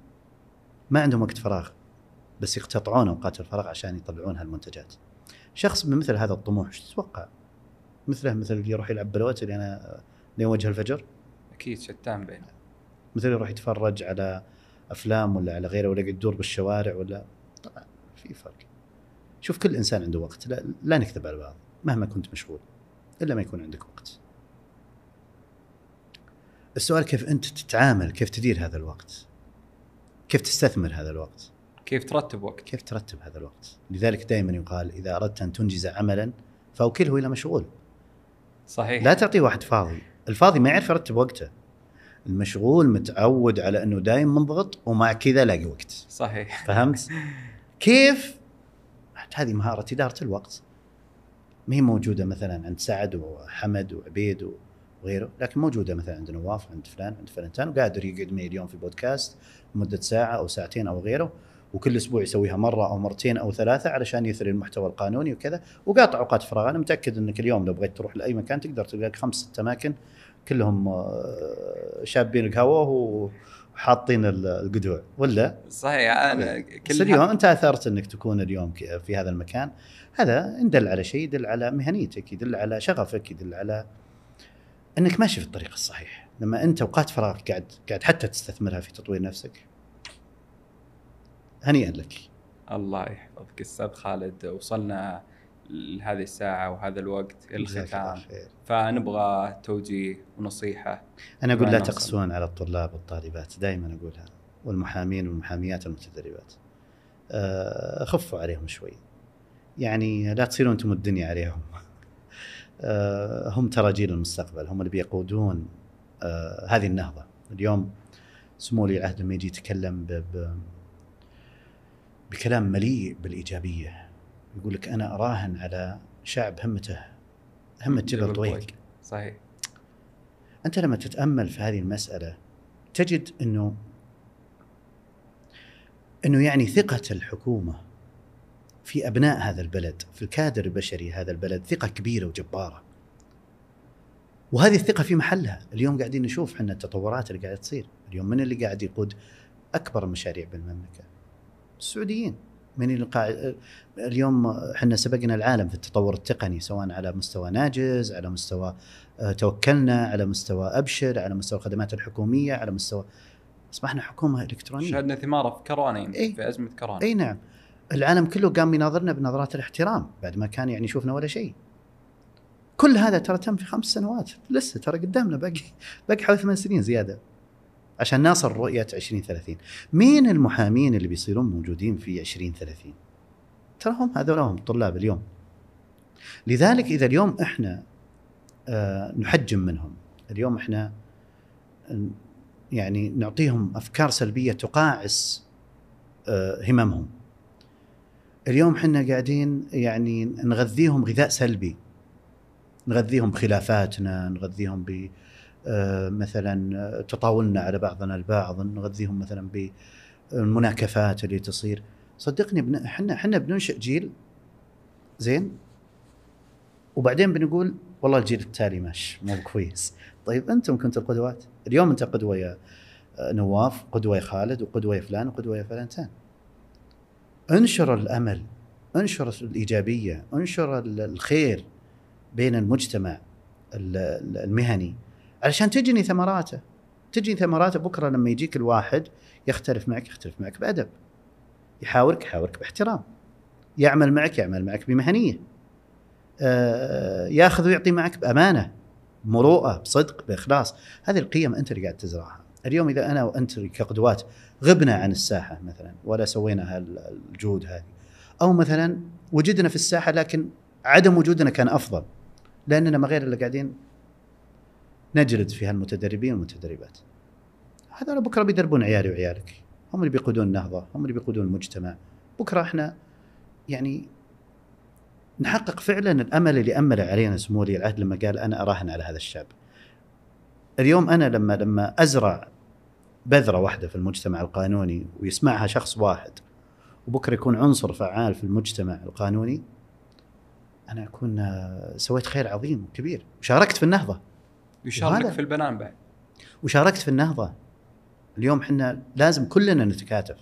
ما عندهم وقت فراغ بس يقتطعون أوقات الفراغ عشان يطلعون هالمنتجات. شخص بمثل هذا الطموح إيش تتوقع؟ مثله مثل اللي يروح يلعب بلوت اللي أنا لين وجه الفجر أكيد شتان بينهم مثل اللي يروح يتفرج على أفلام ولا على غيره ولا يقعد يدور بالشوارع ولا طبعا في فرق. شوف كل إنسان عنده وقت لا, لا نكذب على بعض مهما كنت مشغول إلا ما يكون عندك وقت. السؤال كيف أنت تتعامل كيف تدير هذا الوقت؟ كيف تستثمر هذا الوقت؟ كيف ترتب وقت؟ كيف ترتب هذا الوقت؟ لذلك دائما يقال إذا أردت أن تنجز عملا فأوكله إلى مشغول. صحيح. لا تعطيه واحد فاضي. الفاضي ما يعرف يرتب وقته. المشغول متعود على أنه دايم منضغط ومع كذا لاقي وقت. صحيح. فهمت؟ كيف؟ هذه مهارة إدارة الوقت. ما هي موجودة مثلا عند سعد وحمد وعبيد وغيره لكن موجودة مثلا عند نواف عند فلان عند فلانتان وقادر يقعد معي اليوم في بودكاست لمدة ساعة أو ساعتين أو غيره وكل أسبوع يسويها مرة أو مرتين أو ثلاثة علشان يثري المحتوى القانوني وكذا وقاطع أوقات فراغ. أنا متأكد إنك اليوم لو بغيت تروح لأي مكان تقدر تلقى لك خمس ست أماكن كلهم آه، شابين القهوة وحاطين ال- القدوع ولا؟ صحيح أنا بس كل اليوم أنت أثرت إنك تكون اليوم في هذا المكان. هذا ان دل على شيء يدل على مهنيتك يدل على شغفك يدل على أنك ماشي في الطريق الصحيح. لما أنت اوقات فراغك قاعد قاعد حتى تستثمرها في تطوير نفسك. هنيئا لك. الله يحفظك أستاذ خالد. وصلنا لهذه الساعة وهذا الوقت الختام. فنبغى توجيه ونصيحة. أنا أقول ما لا نوصل. تقسون على الطلاب والطالبات دائما أقولها. والمحامين والمحاميات المتدربات آه، خفوا عليهم شوي. يعني لا تصيروا أنتم الدنيا عليهم. آه، هم ترى جيل المستقبل هم اللي بيقودون آه، هذه النهضة. اليوم سمو ولي العهد لما يجي يتكلم ب ب بكلام مليء بالإيجابية. يقول لك أنا أراهن على شعب همته همة جبل طويق. صحيح. أنت لما تتأمل في هذه المسألة تجد إنه إنه يعني ثقة الحكومة في أبناء هذا البلد في الكادر البشري هذا البلد ثقة كبيرة وجبارة. وهذه الثقة في محلها. اليوم قاعدين نشوف إحنا التطورات اللي قاعدة تصير. اليوم من اللي قاعد يقود أكبر المشاريع بالمملكة؟ السعوديين. من اللي قاعد اليوم إحنا سبقنا العالم في التطور التقني سواء على مستوى ناجز على مستوى آه، توكلنا على مستوى أبشر على مستوى الخدمات الحكومية على مستوى أصبحنا حكومة إلكترونية. شهدنا ثمارة في كورونا إيه. في أزمة كورونا إي نعم. العالم كله قام يناظرنا بنظرات الاحترام بعد ما كان يعني يشوفنا ولا شيء. كل هذا ترى تم في خمس سنوات لسه ترى قدامنا باقي باقي حوالي ثمان سنين زيادة. عشان نصل رؤية 2030 مين المحامين اللي بيصيرون موجودين في 2030 ترى هم هذول هم طلاب اليوم. لذلك إذا اليوم إحنا آه، نحجم منهم. اليوم إحنا آه، يعني نعطيهم أفكار سلبية تقاعس آه، هممهم. اليوم إحنا قاعدين يعني نغذيهم غذاء سلبي. نغذيهم بخلافاتنا نغذيهم ب آه، مثلا تطاولنا على بعضنا البعض نغذيهم مثلا بالمناكفات اللي تصير. صدقني. إحنا إحنا بننشئ جيل زين؟ وبعدين بنقول والله الجيل التالي ماشي مو كويس طيب أنتم كنتوا القدوات؟ اليوم أنت قدوة يا آه، نواف قدوة يا خالد وقدوة يا فلان وقدوة يا فلانتان انشر الأمل انشر الإيجابية انشر ال- الخير بين المجتمع ال- ال- المهني علشان تجني ثمراته. تجني ثمراته بكرة لما يجيك الواحد يختلف معك يختلف معك بأدب. يحاورك يحاورك باحترام. يعمل معك يعمل معك بمهنية. آه، ياخذ ويعطي معك بأمانة مروءه بصدق بإخلاص. هذه القيم أنت اللي قاعد تزرعها. اليوم إذا أنا وأنت كقدوات غبنا عن الساحة مثلا ولا سوينا هالجهود هذه. أو مثلا وجدنا في الساحة لكن عدم وجودنا كان أفضل لأننا ما غير إلا قاعدين نجلد في هالمتدربين والمتدربات. هذول بكرة بيدربون عيالي وعيالك. هم اللي بيقودون النهضه هم اللي بيقودون المجتمع. بكرة إحنا يعني نحقق فعلا الأمل اللي أمل علينا سمو ولي العهد لما قال أنا أراهن على هذا الشاب. اليوم أنا لما لما أزرع بذرة واحدة في المجتمع القانوني ويسمعها شخص واحد وبكرة يكون عنصر فعال في المجتمع القانوني أنا أكون آه، سويت خير عظيم وكبير. وشاركت في النهضة. يشارك في البنان بعد. وشاركت في النهضة. اليوم إحنا لازم كلنا نتكاتف.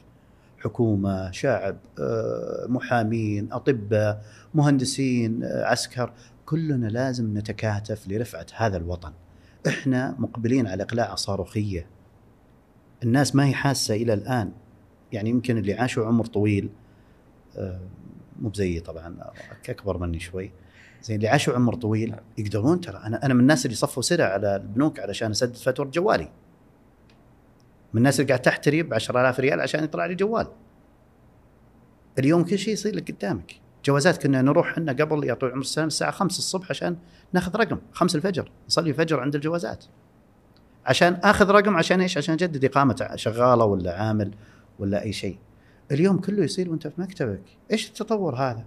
حكومة شعب آه، محامين أطباء مهندسين آه، عسكر. كلنا لازم نتكاتف لرفعة هذا الوطن. إحنا مقبلين على إقلاع صاروخية. الناس ما هي حاسة إلى الآن. يعني يمكن اللي عاشوا عمر طويل آه، مو بزيي طبعا أكبر مني شوي. زين اللي عاشوا عمر طويل يقدرون ترى. أنا أنا من الناس اللي صفوا سرع على البنوك علشان أسدد فاتوره جوالي من الناس اللي قاعد تحتري ب 10000 ريال عشان يطلع لي جوال. اليوم كل شيء يصير لك قدامك. جوازات كنا نروح إحنا قبل يا طويل العمر السلام الساعة 5 الصبح عشان ناخذ رقم. 5 الفجر نصلي فجر عند الجوازات. عشان آخذ رقم عشان إيش؟ عشان اجدد إقامة شغالة ولا عامل ولا أي شيء. اليوم كله يصير وأنت في مكتبك، إيش التطور هذا؟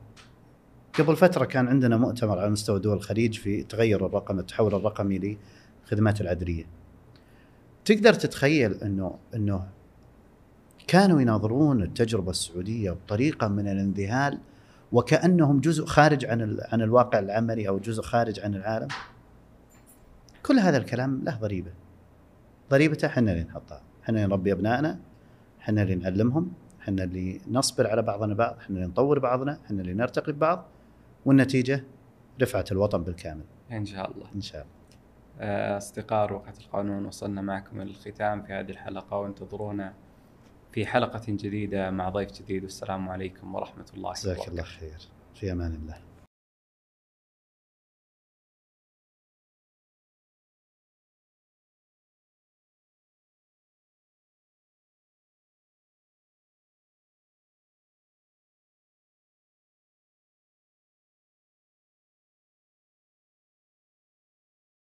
قبل فترة كان عندنا مؤتمر على مستوى دول الخليج في تغير الرقم التحول الرقمي للخدمات العدليه. تقدر تتخيل إنه إنه كانوا يناظرون التجربة السعودية بطريقة من الانذهال وكأنهم جزء خارج عن عن الواقع العملي أو جزء خارج عن العالم. كل هذا الكلام له ضريبة. ضريبته إحنا اللي نحطها، إحنا اللي نربي أبنائنا، إحنا اللي نعلمهم، إحنا اللي نصبر على بعضنا بعض، إحنا اللي نطور بعضنا، إحنا اللي نرتقي ببعض والنتيجة رفعة الوطن بالكامل. إن شاء الله. إن شاء الله. آه، أصدقاء رقعة القانون وصلنا معكم إلى الختام في هذه الحلقة وانتظرونا في حلقة جديدة مع ضيف جديد والسلام عليكم ورحمة الله جزاك وبركاته. الله خير. في أمان الله.